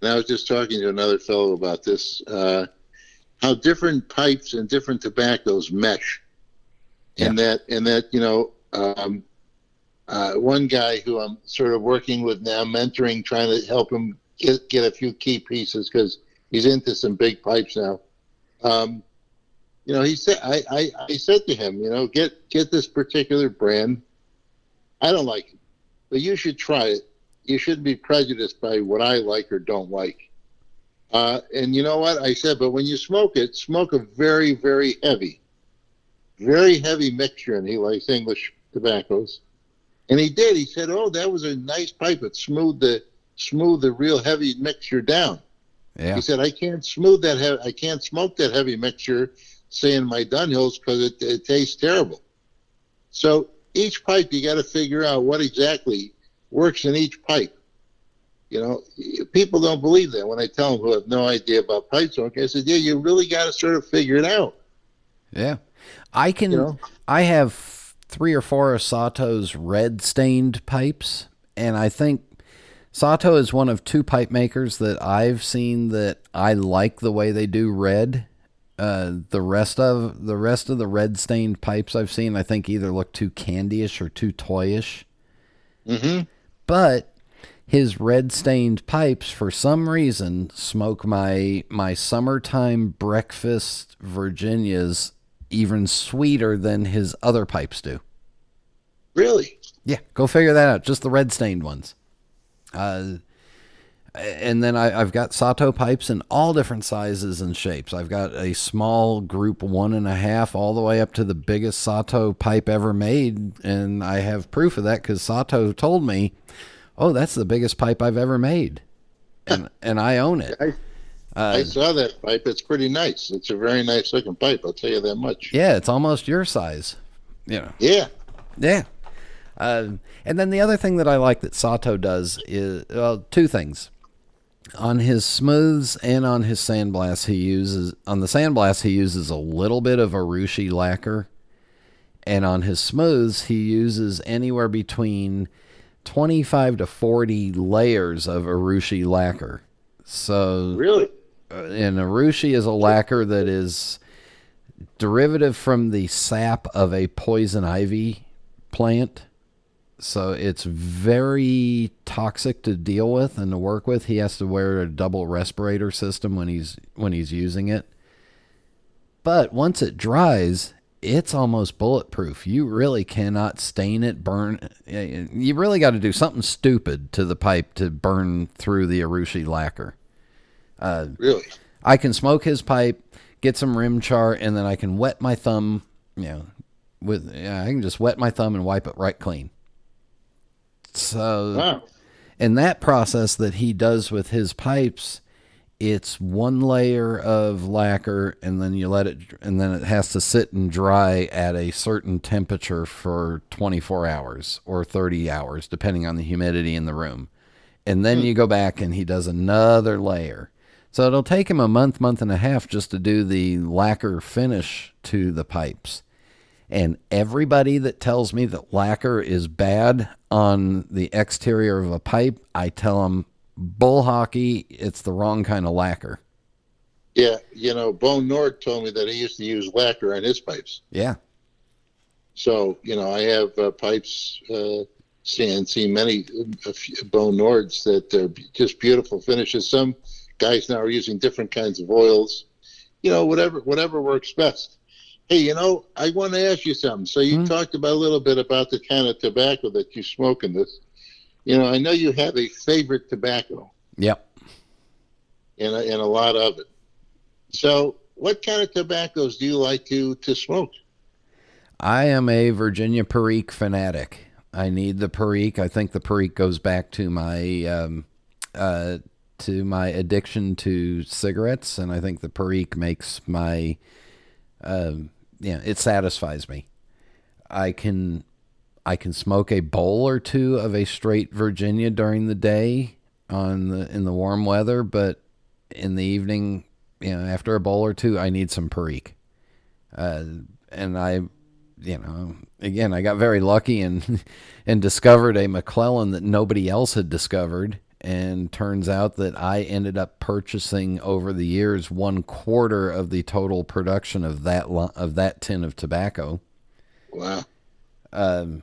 And I was just talking to another fellow about this. Uh, how different pipes and different tobaccos mesh, yeah. and that and that you know, um, uh, one guy who I'm sort of working with now, mentoring, trying to help him get get a few key pieces because he's into some big pipes now. Um, you know, he said, I, I, I said to him, you know, get get this particular brand. I don't like it but you should try it. You shouldn't be prejudiced by what I like or don't like. Uh, and you know what I said? But when you smoke it, smoke a very, very heavy, very heavy mixture. And he likes English tobaccos, and he did. He said, "Oh, that was a nice pipe. It smoothed the smooth the real heavy mixture down."
Yeah.
He said, "I can't smooth that. He- I can't smoke that heavy mixture, say in my Dunhills, because it, it tastes terrible." So each pipe you got to figure out what exactly works in each pipe. You know, people don't believe that when I tell them who have no idea about pipe smoking. I said, yeah, you really got to sort of figure it out.
Yeah, I can. You know? I have three or four of Sato's red stained pipes, and I think Sato is one of two pipe makers that I've seen that I like the way they do red. Uh, the rest of the rest of the red stained pipes I've seen, I think either look too candyish or too toyish.
Mm-hmm.
But his red stained pipes, for some reason, smoke my my summertime breakfast Virginias even sweeter than his other pipes do.
Really?
Yeah, go figure that out. Just the red stained ones. Uh, and then I, have got Sato pipes in all different sizes and shapes. I've got a small group one and a half all the way up to the biggest Sato pipe ever made, and I have proof of that because Sato told me, "Oh, that's the biggest pipe I've ever made," and and I own it.
I, uh, I saw that pipe. It's pretty nice. It's a very nice looking pipe. I'll tell you that much.
Yeah, it's almost your size. You know.
Yeah.
Yeah. Uh, and then the other thing that I like that Sato does is well, two things on his smooths and on his sandblast he uses on the sandblast he uses a little bit of Urushi lacquer and on his smooths he uses anywhere between 25 to 40 layers of Urushi lacquer so
really
Uh, and urushi is a lacquer that is derivative from the sap of a poison ivy plant so it's very toxic to deal with and to work with. He has to wear a double respirator system when he's when he's using it. But once it dries, it's almost bulletproof. You really cannot stain it, burn. You really got to do something stupid to the pipe to burn through the urushi lacquer.
Uh, really?
I can smoke his pipe, get some rim char, and then I can wet my thumb. You know, with yeah, I can just wet my thumb and wipe it right clean. So,
Wow.
and that process that he does with his pipes, it's one layer of lacquer, and then you let it, and then it has to sit and dry at a certain temperature for 24 hours or 30 hours, depending on the humidity in the room. And then you go back and he does another layer. So it'll take him a month, month and a half just to do the lacquer finish to the pipes. And everybody that tells me that lacquer is bad on the exterior of a pipe, I tell them bull hockey, it's the wrong kind of lacquer.
Yeah, you know, Bo Nordh told me that he used to use lacquer on his pipes.
Yeah.
So, you know, I have uh, pipes, uh, see many uh, Bo Nordhs that are just beautiful finishes. Some guys now are using different kinds of oils, you know, whatever, whatever works best. Hey, you know, I want to ask you something. So you
Hmm.
talked about a little bit about the kind of tobacco that you smoke in this. You know, I know you have a favorite tobacco
Yep.
and a, and a lot of it. So, what kind of tobaccos do you like to to smoke?
I am a Virginia Perique fanatic. I need the Perique. I think the Perique goes back to my um, uh, to my addiction to cigarettes, and I think the Perique makes my um, yeah, it satisfies me. I can I can smoke a bowl or two of a straight Virginia during the day on the in the warm weather, but in the evening, you know, after a bowl or two, I need some Perique. Uh, and I, you know, again, I got very lucky and and discovered a McClelland that nobody else had discovered. And turns out that I ended up purchasing over the years one quarter of the total production of that of that tin of tobacco.
Wow.
Um,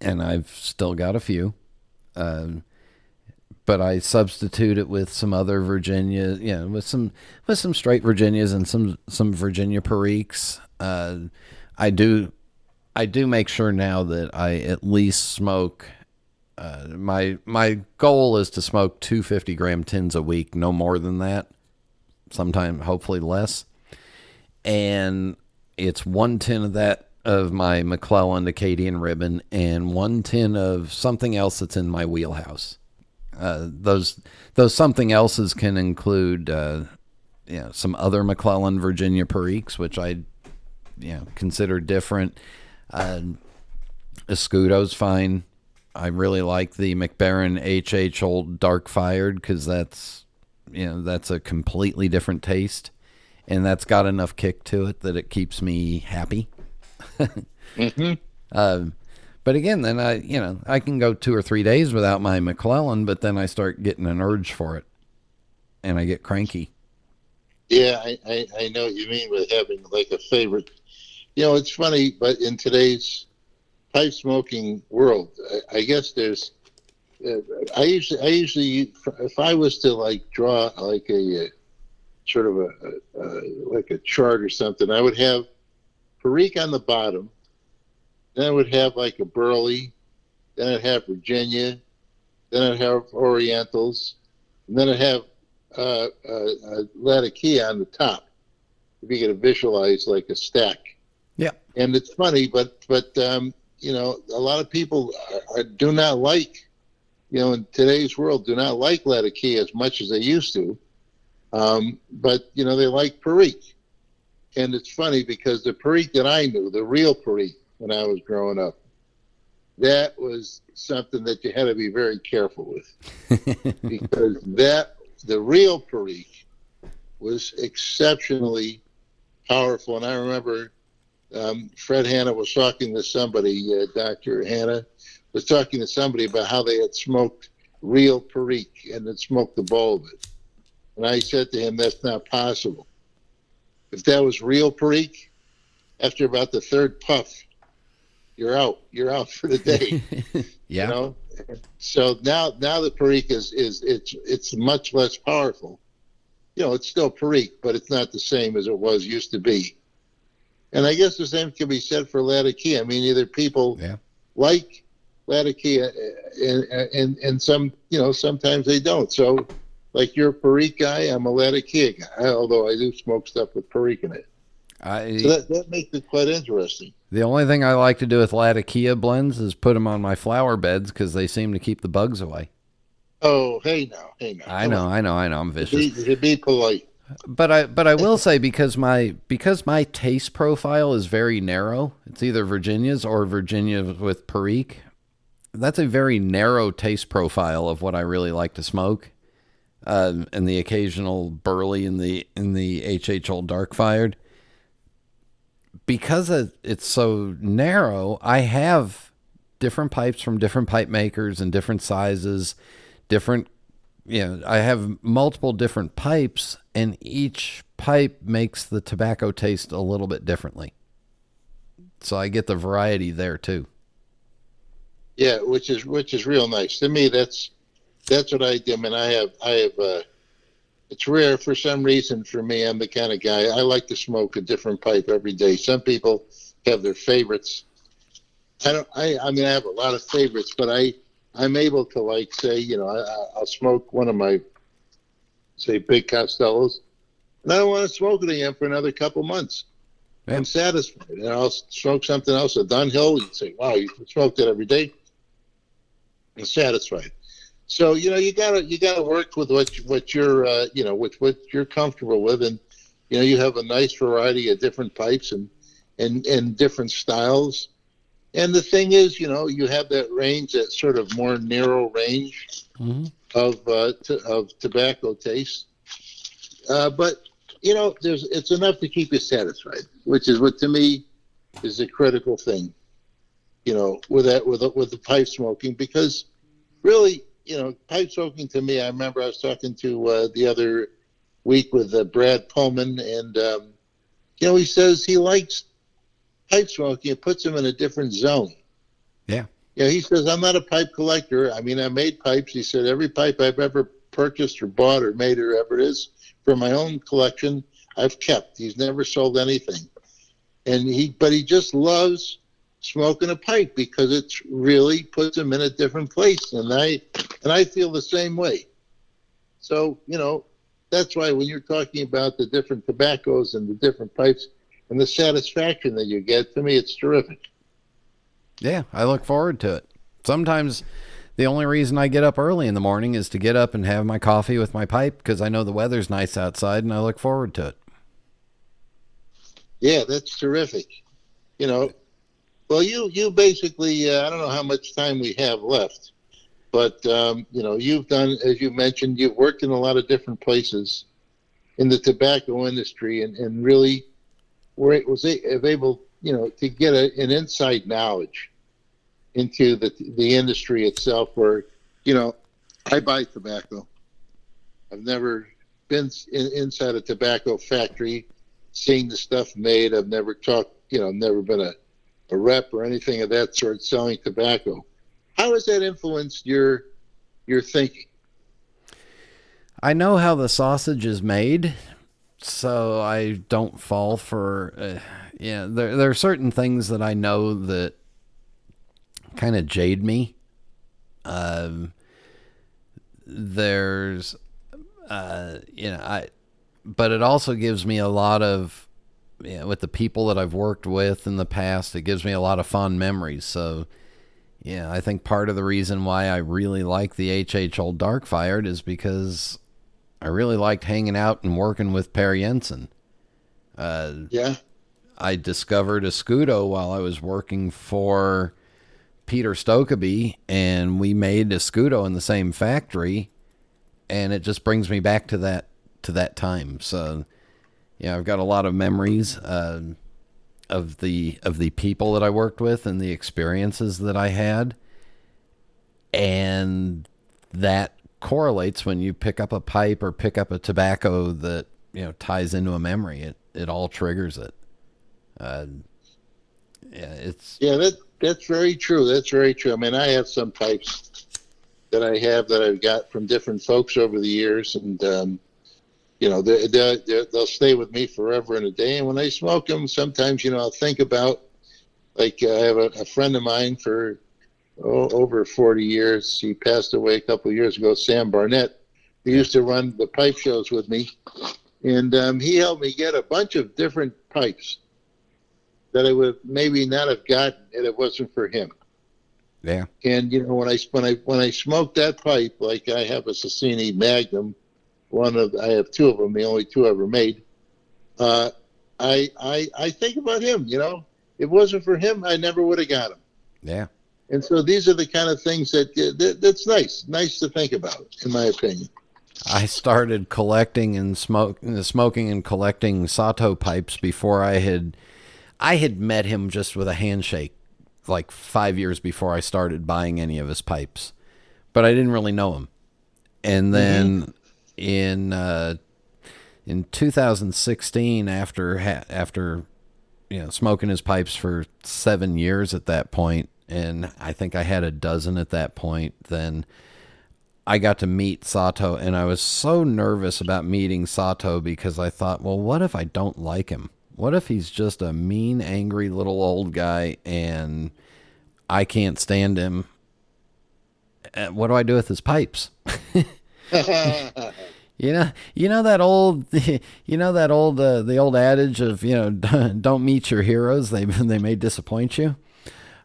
and I've still got a few. Um, but I substitute it with some other Virginia, you know, with some with some straight Virginias and some some Virginia Periques. Uh, I do I do make sure now that I at least smoke. Uh, my my goal is to smoke 250 gram tins a week, no more than that. Sometime, hopefully less. And it's one tin of that of my McClelland Acadian ribbon and one tin of something else that's in my wheelhouse. Uh, those those something else's can include uh, you know some other McClelland Virginia Periques, which I you know consider different. Uh, Escudo's fine. I really like the Mac Baren HH Old Dark Fired because that's you know that's a completely different taste, and that's got enough kick to it that it keeps me happy.
hmm
Um, but again, then I, you know, I can go two or three days without my McClelland, but then I start getting an urge for it, and I get cranky.
Yeah, I, I, I know what you mean with having like a favorite. You know, it's funny, but in today's pipe smoking world, I, I guess there's. Uh, I usually, I usually, if I was to like draw like a, uh sort of a, a, a like a chart or something, I would have Perique on the bottom, then I would have like a Burley, then I'd have Virginia, then I'd have Orientals, and then I'd have uh, uh, uh, Latakia on the top. If you could visualize like a stack.
Yeah.
And it's funny, but but um, you know, a lot of people are, are, do not like, you know, in today's world, do not like Latakia as much as they used to. Um, but you know, they like Perique. And it's funny because the Perique that I knew, the real Perique when I was growing up, that was something that you had to be very careful with because that the real Perique was exceptionally powerful. And I remember um, Fred Hanna was talking to somebody, uh, Dr. Hanna was talking to somebody about how they had smoked real Perique and had smoked the bowl of it. And I said to him, that's not possible. If that was real Perique, after about the third puff, you're out. You're out for the day.
yeah.
You know, so now now the Perique is is it's it's much less powerful. You know, it's still Perique, but it's not the same as it was used to be. And I guess the same can be said for Latakia. I mean, either people
Yeah.
like Latakia, uh, and, uh, and and some you know sometimes they don't. So like you're a Perique guy, I'm a Latakia guy. Although I do smoke stuff with Perique in it. I, so that, that makes it quite interesting.
The only thing I like to do with Latakia blends is put them on my flower beds because they seem to keep the bugs away.
Oh, hey now, hey now.
I know, on. I know, I know. I'm vicious.
Be, be polite.
But I, but I will say because my because my taste profile is very narrow. It's either Virginia's or Virginia with Perique. That's a very narrow taste profile of what I really like to smoke. Uh, and the occasional burley in the in the HH Old Dark Fired because it's so narrow, I have different pipes from different pipe makers and different sizes, different you know, I have multiple different pipes and each pipe makes the tobacco taste a little bit differently. So I get the variety there too.
Yeah, which is which is real nice. To me that's that's what I do. I mean I have I have uh it's rare for some reason for me. I'm the kind of guy I like to smoke a different pipe every day. Some people have their favorites. I don't. I. I mean, I have a lot of favorites, but I. I'm able to like say, you know, I, I'll smoke one of my, say, big Castellos, and I don't want to smoke it again for another couple months. Yeah. I'm satisfied, and I'll smoke something else. A Dunhill, you'd say, wow, you smoked it every day. I'm satisfied. So you know you gotta you gotta work with what what you're uh, you know with what you're comfortable with, and you know you have a nice variety of different pipes and and and different styles. And the thing is, you know, you have that range, that sort of more narrow range mm-hmm. of uh, of tobacco taste. Uh, but you know, there's it's enough to keep you satisfied, which is what to me is a critical thing. You know, with that with with the pipe smoking, because really you know, pipe smoking to me, I remember I was talking to uh, the other week with uh, Brad Pohlmann, and um, you know, he says he likes pipe smoking. It puts him in a different zone.
Yeah.
Yeah, he says I'm not a pipe collector. I mean, I made pipes. He said every pipe I've ever purchased or bought or made or ever is for my own collection, I've kept. He's never sold anything, and he, but he just loves smoking a pipe because it really puts him in a different place. And I and I feel the same way. So you know, that's why when you're talking about the different tobaccos and the different pipes and the satisfaction that you get, to me, it's terrific.
Yeah, I look forward to it. Sometimes the only reason I get up early in the morning is to get up and have my coffee with my pipe because I know the weather's nice outside and I look forward to it.
Yeah, that's terrific. You know, well, you you basically uh, I don't know how much time we have left, but um, you know you've done as you mentioned you've worked in a lot of different places in the tobacco industry and, and really were was able you know to get a, an inside knowledge into the the industry itself. Where you know I buy tobacco. I've never been in, inside a tobacco factory, seeing the stuff made. I've never talked. You know, never been a a rep or anything of that sort selling tobacco. How has that influenced your your thinking?
I know how the sausage is made, so I don't fall for. Uh, yeah, there there are certain things that I know that kind of jade me. Um, there's, uh, you know, I, but it also gives me a lot of yeah, with the people that I've worked with in the past, it gives me a lot of fond memories. So, yeah, I think part of the reason why I really like the HH Old Dark Fired is because I really liked hanging out and working with Per Jensen.
Uh, yeah.
I discovered Escudo while I was working for Peter Stokkebye, and we made Escudo in the same factory, and it just brings me back to that to that time. So yeah, I've got a lot of memories uh, of the of the people that I worked with and the experiences that I had, and that correlates when you pick up a pipe or pick up a tobacco that you know ties into a memory. It it all triggers it. Uh, yeah, it's
yeah that that's very true. That's very true. I mean, I have some pipes that I have that I've got from different folks over the years, and um, you know, they, they, they'll stay with me forever and a day. And when I smoke them, sometimes, you know, I'll think about, like, uh, I have a, a friend of mine for oh, over 40 years. He passed away a couple of years ago, Sam Barnett, He used to run the pipe shows with me, and um, he helped me get a bunch of different pipes that I would maybe not have gotten if it wasn't for him.
Yeah.
And you know when I when I when I smoke that pipe, like I have a Sasieni Magnum, one of I have two of them, the only two I ever made. Uh, I I I think about him. You know, if it wasn't for him, I never would have got him.
Yeah.
And so these are the kind of things that, that that's nice, nice to think about, in my opinion.
I started collecting and smoke, smoking and collecting Sato pipes before I had, I had met him just with a handshake, like five years before I started buying any of his pipes, but I didn't really know him. And then mm-hmm. in uh, in 2016, after after you know smoking his pipes for seven years at that point, and I think I had a dozen at that point, then I got to meet Sato, and I was so nervous about meeting Sato because I thought, well, what if I don't like him? What if he's just a mean, angry little old guy and I can't stand him? What do I do with his pipes? you know, you know that old, you know that old, uh, the old adage of you know, don't meet your heroes; they they may disappoint you.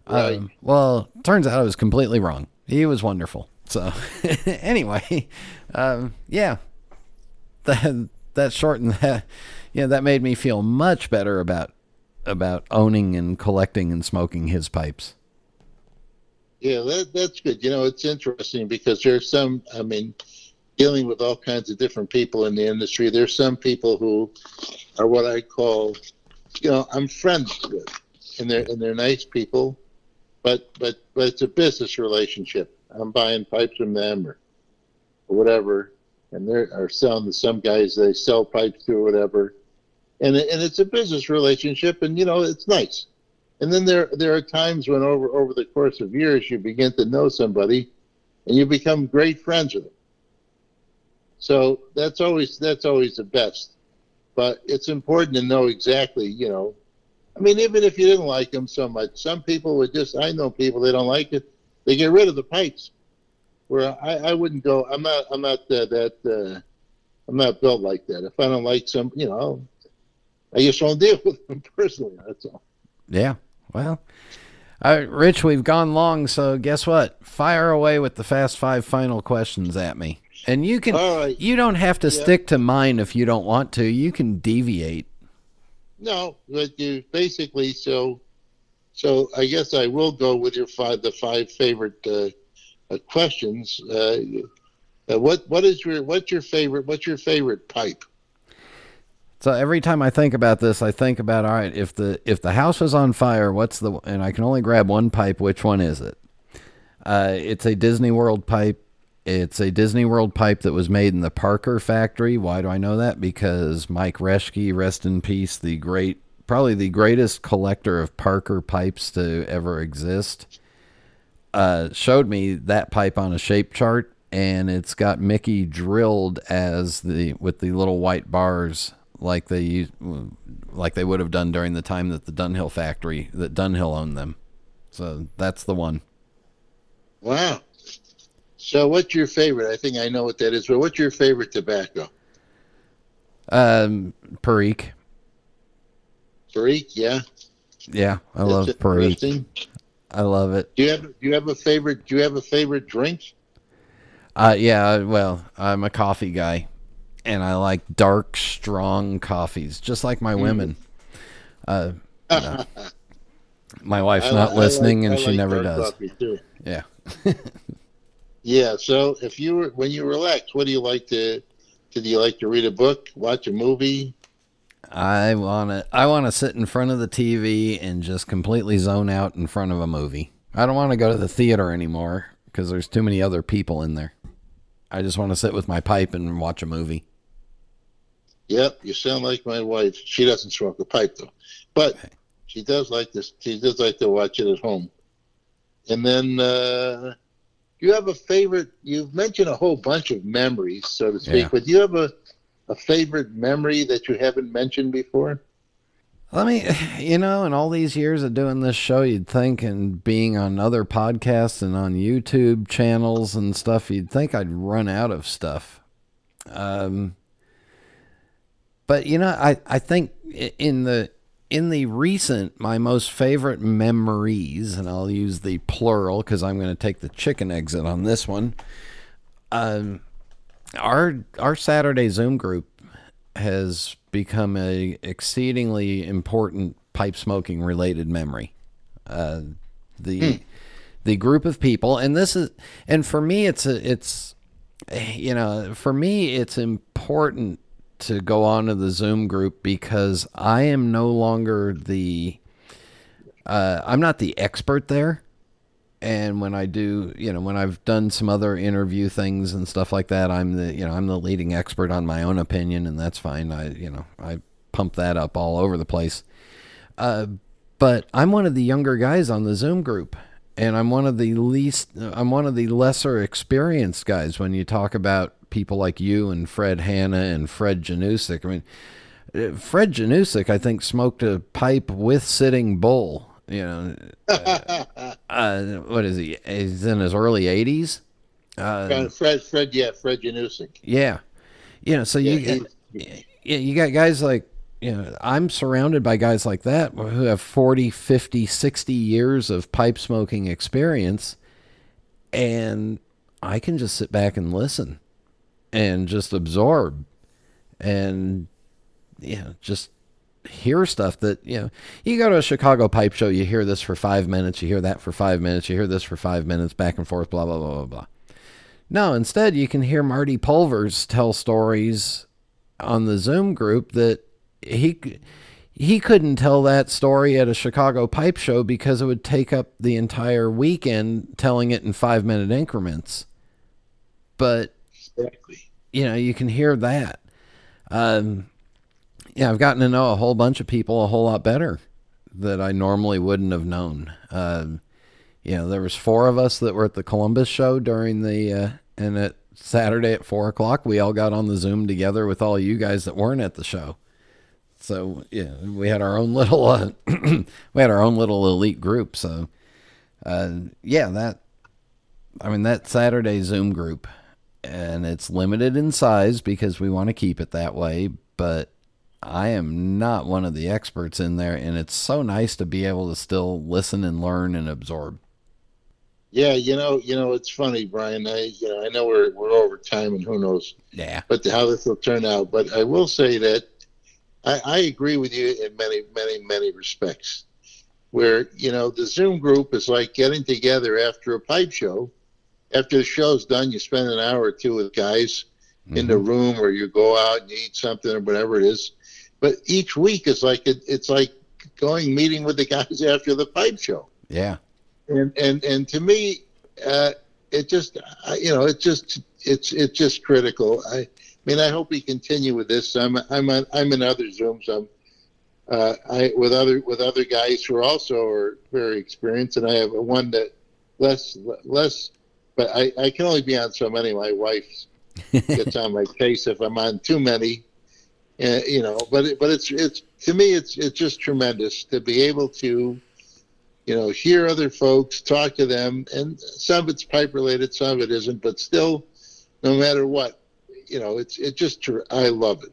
Right. Um, well, turns out I was completely wrong. He was wonderful. So anyway, um, yeah, that that shortened that. Yeah, that made me feel much better about about owning and collecting and smoking his pipes.
Yeah, that that's good. You know, it's interesting because there's some. I mean, dealing with all kinds of different people in the industry. There's some people who are what I call, you know, I'm friends with, and they're and they're nice people, but but but it's a business relationship. I'm buying pipes from them or, or whatever, and they're are selling to some guys they sell pipes to or whatever, and and it's a business relationship, and you know it's nice. And then there there are times when over over the course of years you begin to know somebody, and you become great friends with them. So that's always that's always the best. But it's important to know exactly, you know. I mean, even if you didn't like them so much, some people would just. I know people they don't like it they get rid of the pipes. Where I, I wouldn't go. I'm not. I'm not uh, that. Uh, I'm not built like that. If I don't like some, you know, I just won't deal with them personally. That's all.
Yeah. Well, uh, Rich, we've gone long, so guess what? Fire away with the fast five final questions at me. And you can right. you don't have to yeah. stick to mine if you don't want to. You can deviate.
No, but you basically so so I guess I will go with your five, the five favorite uh, uh, questions. Uh, uh, what what is your what's your favorite what's your favorite pipe?
So every time I think about this, I think about all right, if the if the house was on fire, what's the and I can only grab one pipe. Which one is it? Uh, it's a Disney World pipe. It's a Disney World pipe that was made in the Parker factory. Why do I know that? Because Mike Reschke, rest in peace, the great probably the greatest collector of Parker pipes to ever exist, uh, showed me that pipe on a shape chart, and it's got Mickey drilled as the with the little white bars like they like they would have done during the time that the Dunhill factory that Dunhill owned them. So that's the one.
Wow. So what's your favorite? I think I know what that is, but what's your favorite tobacco?
Um, Perique.
Perique, yeah.
Yeah, I love Perique. I love it.
Do you have Do you have a favorite? Do you have a favorite drink?
Uh, yeah. Well, I'm a coffee guy, and I like dark, strong coffees, just like my mm. women. Uh, no. my wife's I, not I listening, like, and she like never does. Yeah.
yeah. So, if you were when you relax, what do you like to? Do you like to read a book, watch a movie?
I want to I want to sit in front of the TV and just completely zone out in front of a movie. I don't want to go to the theater anymore because there's too many other people in there. I just want to sit with my pipe and watch a movie.
Yep, you sound like my wife. She doesn't smoke a pipe though, but she does like this. She does like to watch it at home. And then, uh, you have a favorite? You've mentioned a whole bunch of memories, so to speak. Yeah. But do you have a a favorite memory that you haven't mentioned before?
Let me, you know, in all these years of doing this show, you'd think, and being on other podcasts and on YouTube channels and stuff, you'd think I'd run out of stuff. Um, but you know, I I think in the in the recent, my most favorite memories, and I'll use the plural because I'm going to take the chicken exit on this one. Um, our our Saturday Zoom group has become a exceedingly important pipe smoking related memory. Uh, the hmm. the group of people, and this is, and for me, it's a, it's, you know, for me, it's important to go on to the Zoom group because I am no longer the uh, I'm not the expert there. And when I do, you know, when I've done some other interview things and stuff like that, I'm the, you know, I'm the leading expert on my own opinion, and that's fine. I, you know, I pump that up all over the place. Uh, but I'm one of the younger guys on the Zoom group, and I'm one of the least, I'm one of the lesser experienced guys when you talk about people like you and Fred Hanna and Fred Janusik. I mean, uh, Fred Janusik, I think, smoked a pipe with Sitting Bull. You know, uh, uh, what is he? He's in his early 80s.
Uh, Fred, Fred, yeah, Fred Janusik.
Yeah, you know, so you yeah, yeah, you got guys like you know, I'm surrounded by guys like that who have 40, 50, 60 years of pipe smoking experience, and I can just sit back and listen and just absorb and you know just hear stuff that you know you go to a chicago pipe show you hear this for five minutes you hear that for five minutes you hear this for five minutes back and forth blah blah blah blah blah. No instead you can hear marty pulvers tell stories on the zoom group that he he couldn't tell that story at a chicago pipe show because it would take up the entire weekend telling it in five minute increments. But
Exactly.
You know, you can hear that. Um, yeah, I've gotten to know a whole bunch of people a whole lot better that I normally wouldn't have known. Um, you know, there was four of us that were at the Columbus show during the uh, and at Saturday at four o'clock, we all got on the Zoom together with all you guys that weren't at the show. So yeah, we had our own little uh, we had our own little elite group. So uh, yeah, that I mean that Saturday Zoom group and it's limited in size because we want to keep it that way. But I am not one of the experts in there, and it's so nice to be able to still listen and learn and absorb.
Yeah, you know, you know, it's funny, Brian. I, you know, I know we're we're over time, and who knows,
yeah,
but how this will turn out. But I will say that I, I agree with you in many, many, many respects. Where you know the Zoom group is like getting together after a pipe show after the show's done, you spend an hour or two with guys mm-hmm. in the mm-hmm. room, or you go out and eat something or whatever it is. But each week is like it, it's like going meeting with the guys after the pipe show.
Yeah,
and and and to me, uh, it just you know it just it's it's just critical. I, I mean, I hope we continue with this. I'm I'm on, I'm in other zooms. I'm uh, I with other with other guys who are also are very experienced, and I have one that less less but I, I can only be on so many. My wife gets on my case if I'm on too many. Uh, you know, but it, but it's it's to me it's it's just tremendous to be able to, you know, hear other folks, talk to them, and some of it's pipe related, some of it isn't, but still, no matter what, you know, it's it just I love it.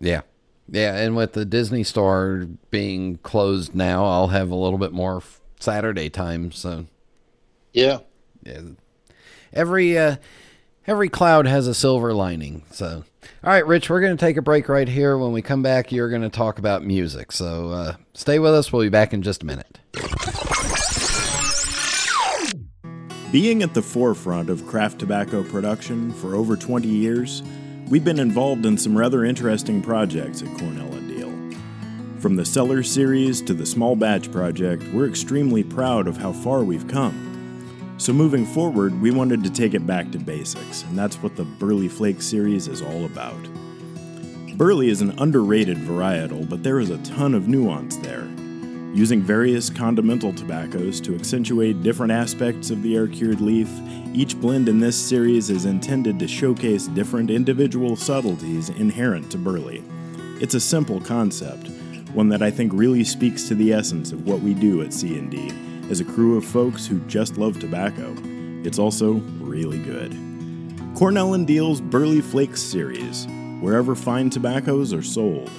Yeah. Yeah, and with the Disney store being closed now, I'll have a little bit more Saturday time. So,
yeah,
yeah, every uh, every cloud has a silver lining. So, all right, Rich, we're going to take a break right here. When we come back, you're going to talk about music. So, uh, stay with us. We'll be back in just a minute.
Being at the forefront of craft tobacco production for over 20 years, we've been involved in some rather interesting projects at Cornell and Diehl. From the Cellar series to the Small Batch project, we're extremely proud of how far we've come. So, moving forward, we wanted to take it back to basics, and that's what the Burley Flake series is all about. Burley is an underrated varietal, but there is a ton of nuance there. Using various condimental tobaccos to accentuate different aspects of the air cured leaf, each blend in this series is intended to showcase different individual subtleties inherent to Burley. It's a simple concept, one that I think really speaks to the essence of what we do at C&D as a crew of folks who just love tobacco. It's also really good. Cornell and Diehl's Burley Flakes series, wherever fine tobaccos are sold.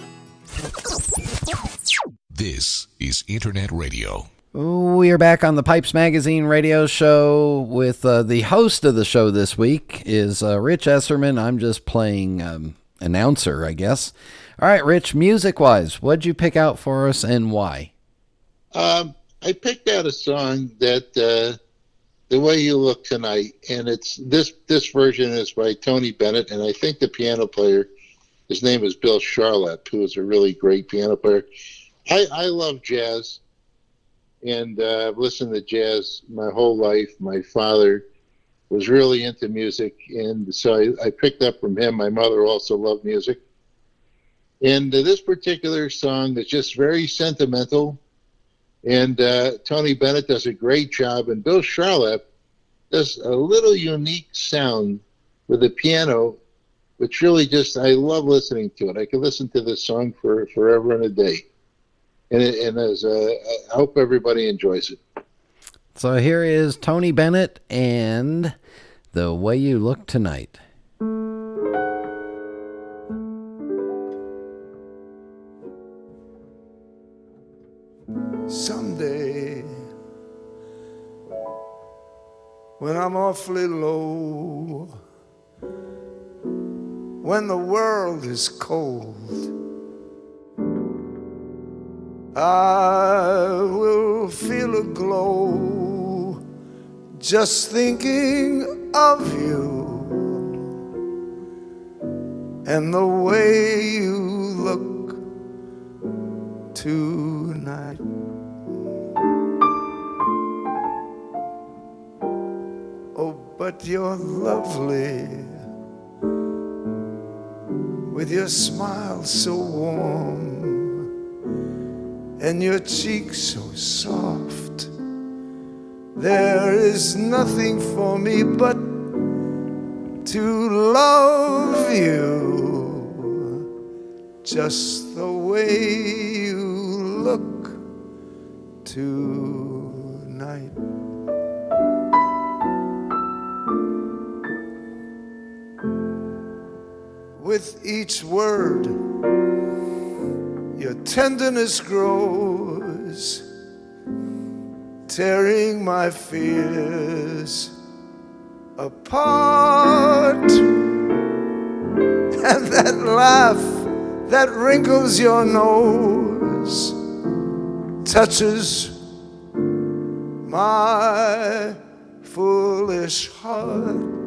This is Internet Radio.
We are back on the Pipes Magazine radio show with uh, the host of the show this week is uh, Rich Esserman. I'm just playing um, announcer, I guess. All right, Rich, music wise, what'd you pick out for us and why?
Um, I picked out a song that uh, the way you look tonight, and it's this this version is by Tony Bennett, and I think the piano player, his name is Bill Charlap, who is a really great piano player. I, I love jazz and uh, I've listened to jazz my whole life. My father was really into music, and so I, I picked up from him. My mother also loved music, and uh, this particular song is just very sentimental. And uh, Tony Bennett does a great job, and Bill Charlap does a little unique sound with the piano, which really just I love listening to it. I could listen to this song for forever and a day and, it, and as uh, I hope everybody enjoys it.
So here is Tony Bennett and The Way You Look Tonight.
I'm awfully low, when the world is cold I will feel a glow just thinking of you and the way you look tonight. But you're lovely with your smile so warm and your cheeks so soft. There is nothing for me but to love you just the way you look tonight. With each word, your tenderness grows, tearing my fears apart. And that laugh that wrinkles your nose touches my foolish heart.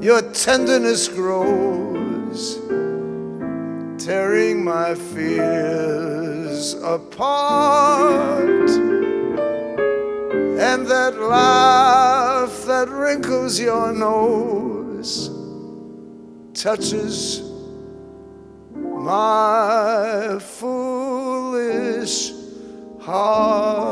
Your tenderness grows, tearing my fears apart. And that laugh that wrinkles your nose touches my foolish heart.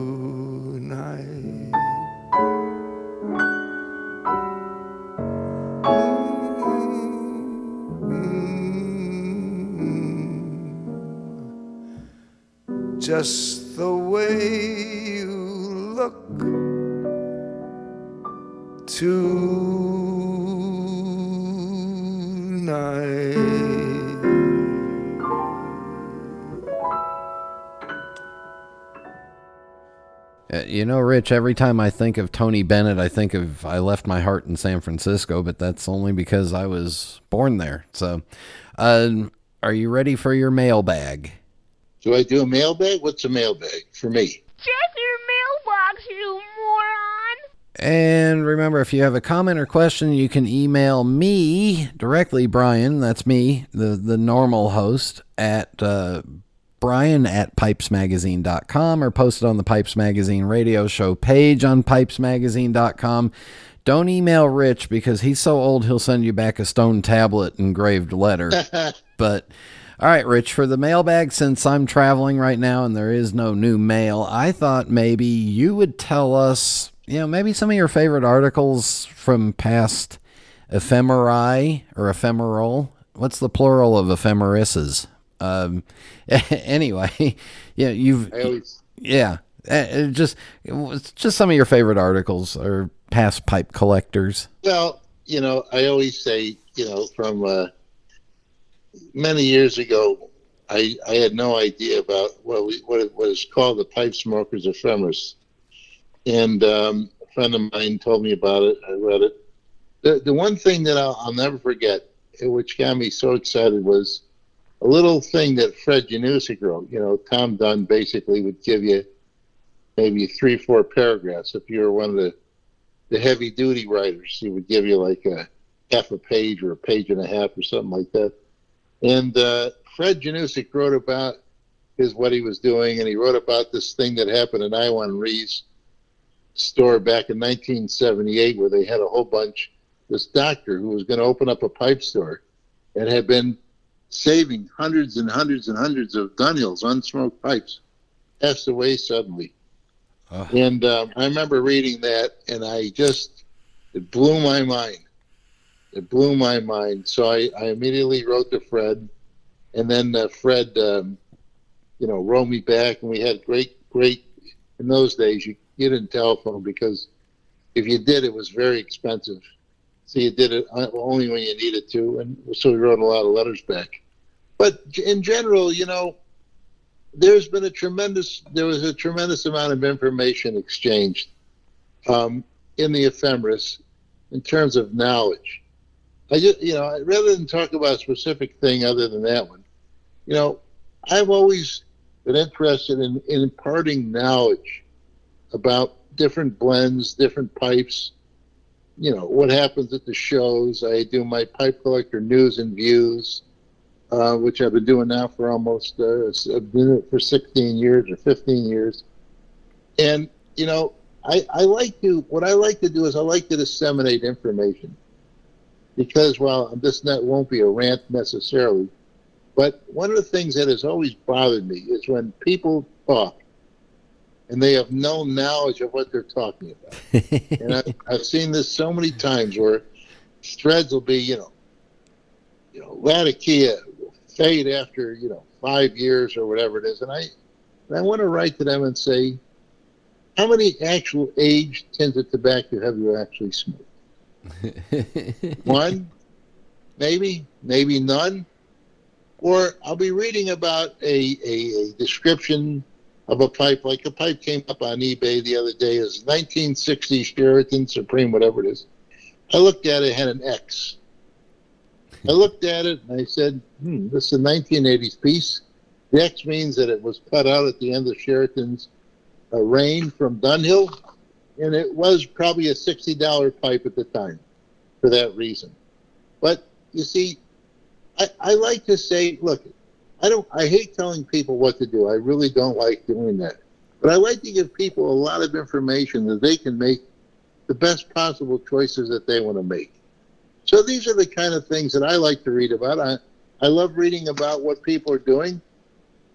Just the way you look
Uh, you know, Rich, every time I think of Tony Bennett, I think of I left my heart in San Francisco, but that's only because I was born there. So, uh, are you ready for your mailbag?
Do I do a mailbag? What's a mailbag for me?
Check your mailbox, you moron.
And remember, if you have a comment or question, you can email me directly, Brian. That's me, the the normal host at uh, Brian at pipesmagazine.com or post it on the Pipes Magazine radio show page on pipesmagazine.com. Don't email Rich because he's so old he'll send you back a stone tablet engraved letter. but all right, Rich, for the mailbag, since I'm traveling right now and there is no new mail, I thought maybe you would tell us, you know, maybe some of your favorite articles from past ephemerae or ephemeral. What's the plural of ephemerises? Um, anyway, yeah, you've, yeah, uh, just, just some of your favorite articles or past pipe collectors.
Well, you know, I always say, you know, from uh, many years ago, I, I had no idea about what we, what it was called the pipe smokers ephemeris, and um, a friend of mine told me about it. I read it. The the one thing that I'll, I'll never forget, which got me so excited, was a little thing that Fred Janusik wrote. You know, Tom Dunn basically would give you maybe three, four paragraphs. If you were one of the, the heavy duty writers, he would give you like a half a page or a page and a half or something like that. And uh, Fred Janusik wrote about his what he was doing, and he wrote about this thing that happened in Iwan Ries' store back in 1978, where they had a whole bunch. This doctor who was going to open up a pipe store, and had been saving hundreds and hundreds and hundreds of Dunhills, unsmoked pipes, passed away suddenly.
Oh.
And um, I remember reading that, and I just, it blew my mind. It blew my mind. So I, I immediately wrote to Fred, and then uh, Fred, um, you know, wrote me back, and we had great, great, in those days, you, you didn't telephone because if you did, it was very expensive. So you did it uh, only when you needed to, and so we wrote a lot of letters back. But in general, you know, there's been a tremendous there was a tremendous amount of information exchanged um, in the ephemeris in terms of knowledge. I just you know rather than talk about a specific thing other than that one, you know, I've always been interested in, in imparting knowledge about different blends, different pipes. You know what happens at the shows. I do my pipe collector news and views uh, which I've been doing now for almost uh, for 16 years or 15 years. And you know, I, I like to what I like to do is I like to disseminate information because well, this net won't be a rant necessarily, but one of the things that has always bothered me is when people talk and they have no knowledge of what they're talking about. and I, I've seen this so many times where threads will be, you know, you know, Latakia fade after you know five years or whatever it is, and I and I want to write to them and say, how many actual aged age of tobacco have you actually smoked? One, maybe, maybe none. Or I'll be reading about a, a, a description of a pipe, like a pipe came up on eBay the other day as 1960 Charatan Supreme, whatever it is. I looked at it, it had an X. I looked at it and I said, hmm, this is a 1980s piece. The X means that it was cut out at the end of Charatan's uh, reign from Dunhill, and it was probably a $60 pipe at the time for that reason. But you see, I, I like to say, look, I don't. I hate telling people what to do. I really don't like doing that. But I like to give people a lot of information that they can make the best possible choices that they want to make. So these are the kind of things that I like to read about. I, I love reading about what people are doing.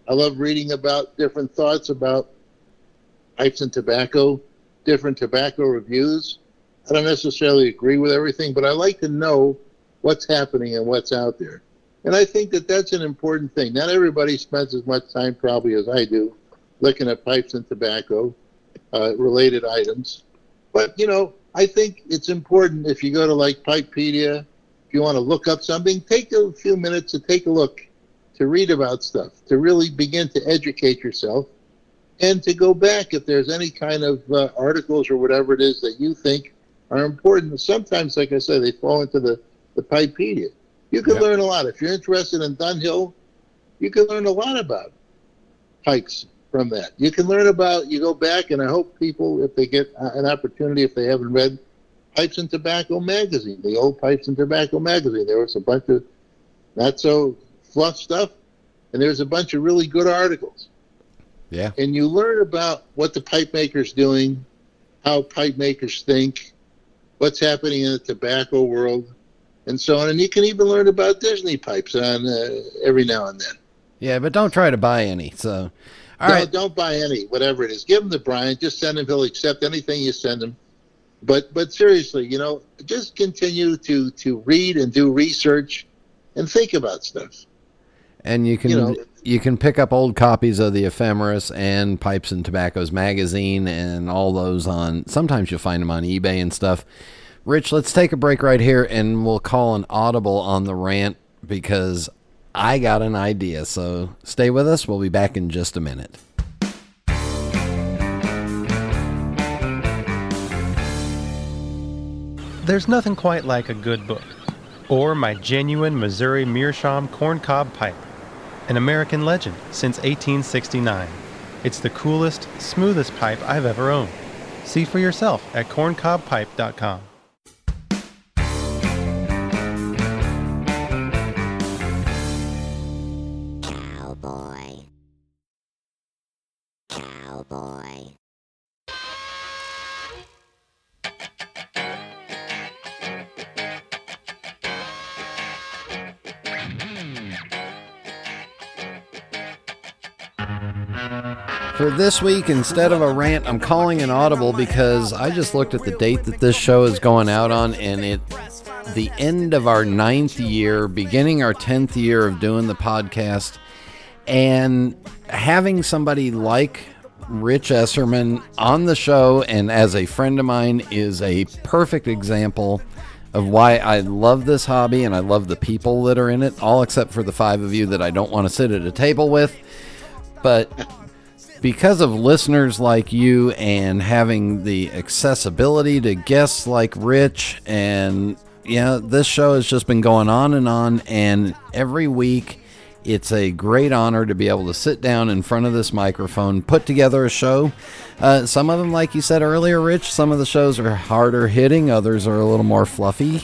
I love reading about different thoughts about pipes and tobacco, different tobacco reviews. I don't necessarily agree with everything, but I like to know what's happening and what's out there. And I think that that's an important thing. Not everybody spends as much time probably as I do looking at pipes and tobacco uh, related items. But, you know, I think it's important if you go to like Pipepedia, if you want to look up something, take a few minutes to take a look, to read about stuff, to really begin to educate yourself, and to go back if there's any kind of uh, articles or whatever it is that you think are important. Sometimes, like I said, they fall into the, the Pipepedia. You can learn a lot. If you're interested in Dunhill, you can learn a lot about pipes from that. You can learn about, you go back, and I hope people, if they get an opportunity, if they haven't read Pipes and Tobacco magazine, the old Pipes and Tobacco magazine, there was a bunch of not so fluff stuff, and there's a bunch of really good articles.
Yeah.
And you learn about what the pipe maker's doing, how pipe makers think, what's happening in the tobacco world, and so on. And you can even learn about Disney pipes on uh, every now and then.
Yeah, but don't try to buy any. So, all
no,
right.
don't buy any, whatever it is. Give them to Brian. Just send him. He'll accept anything you send him. But but seriously, you know, just continue to to read and do research and think about stuff.
And you can you,
You
can pick up old copies of the Ephemeris and Pipes and Tobaccos magazine and all those on. Sometimes you'll find them on eBay and stuff. Rich, let's take a break right here, and we'll call an audible on the rant because I got an idea. So stay with us. We'll be back in just a minute.
There's nothing quite like a good book, or my genuine Missouri Meerschaum corncob pipe, an American legend since 1869. It's the coolest, smoothest pipe I've ever owned. See for yourself at corncobpipe.com.
For this week, instead of a rant, I'm calling an audible because I just looked at the date that this show is going out on, and it the end of our ninth year, beginning our tenth year of doing the podcast, and having somebody like Rich Esserman on the show and as a friend of mine is a perfect example of why I love this hobby and I love the people that are in it, all except for the five of you that I don't want to sit at a table with. But because of listeners like you and having the accessibility to guests like Rich and yeah, this show has just been going on and on and every week it's a great honor to be able to sit down in front of this microphone, put together a show. Uh, some of them, like you said earlier, Rich, some of the shows are harder hitting, others are a little more fluffy.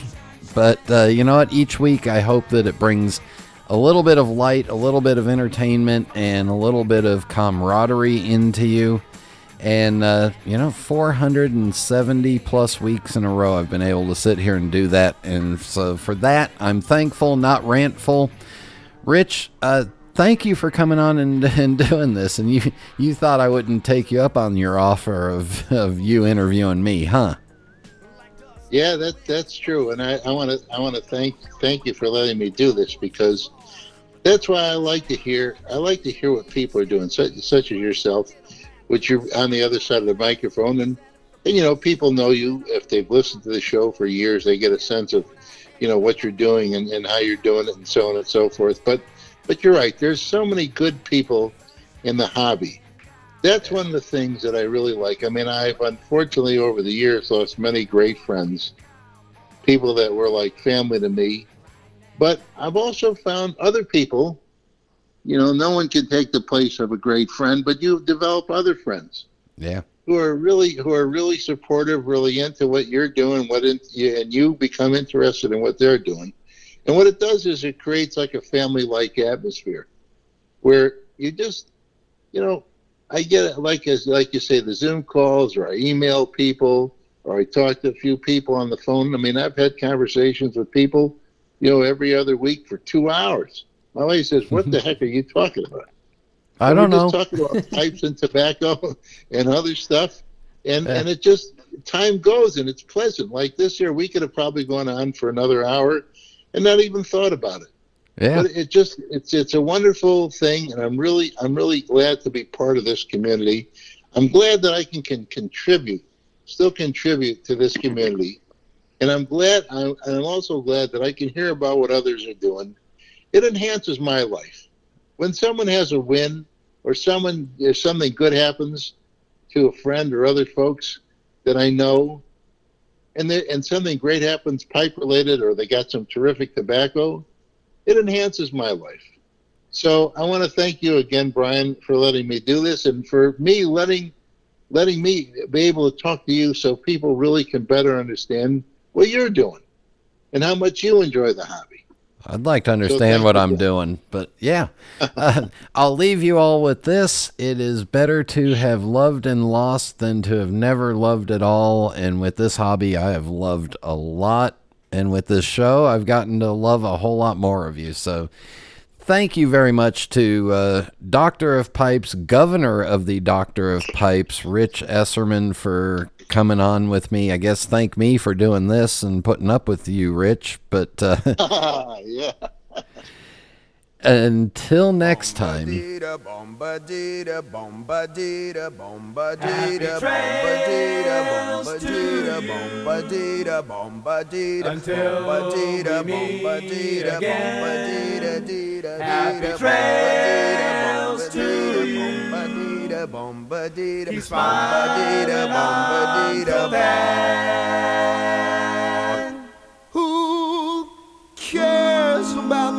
But uh, you know what? Each week I hope that it brings a little bit of light, a little bit of entertainment, and a little bit of camaraderie into you. And, uh, you know, 470 plus weeks in a row, I've been able to sit here and do that. And so for that, I'm thankful, not rantful. Rich, uh, thank you for coming on and, and doing this. And you, you thought I wouldn't take you up on your offer of, of you interviewing me, huh?
Yeah, that that's true, and I want to I want to thank thank you for letting me do this because that's why I like to hear I like to hear what people are doing, such such as yourself, which you're on the other side of the microphone, and and you know people know you if they've listened to the show for years, they get a sense of you know what you're doing and, and how you're doing it and so on and so forth. But but you're right, there's so many good people in the hobby that's one of the things that I really like. I mean, I've unfortunately over the years lost many great friends, people that were like family to me. But I've also found other people, you know, no one can take the place of a great friend, but you develop other friends
Yeah.
who are really who are really supportive, really into what you're doing, what in, and you become interested in what they're doing. And what it does is it creates like a family-like atmosphere, where you just, you know, I get it, like as like you say, the Zoom calls, or I email people, or I talk to a few people on the phone. I mean, I've had conversations with people, you know, every other week for two hours. My wife says, "What the heck are you talking about?"
I
And
don't know.
just talking about pipes and tobacco and other stuff, and
Yeah.
and it just time goes and it's pleasant. Like this year, we could have probably gone on for another hour, and not even thought about it.
Yeah.
But it just it's it's a wonderful thing, and I'm really I'm really glad to be part of this community. I'm glad that I can, can contribute, still contribute to this community, and I'm glad I'm, I'm also glad that I can hear about what others are doing. It enhances my life. When someone has a win, or someone if something good happens to a friend or other folks that I know, and they, and something great happens pipe related, or they got some terrific tobacco it enhances my life. So I want to thank you again, Brian, for letting me do this and for me letting letting me be able to talk to you so people really can better understand what you're doing and how much you enjoy the hobby.
I'd like to understand what. I'm doing, but yeah, uh, I'll leave you all with this. It is better to have loved and lost than to have never loved at all. And with this hobby, I have loved a lot. And with this show, I've gotten to love a whole lot more of you. So thank you very much to uh, Doctor of Pipes, Governor of the Doctor of Pipes, Rich Esserman, for coming on with me. I guess thank me for doing this and putting up with you, Rich. But uh,
yeah.
until next time.
Who cares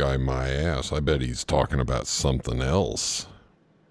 guy, my ass. I bet he's talking about something else.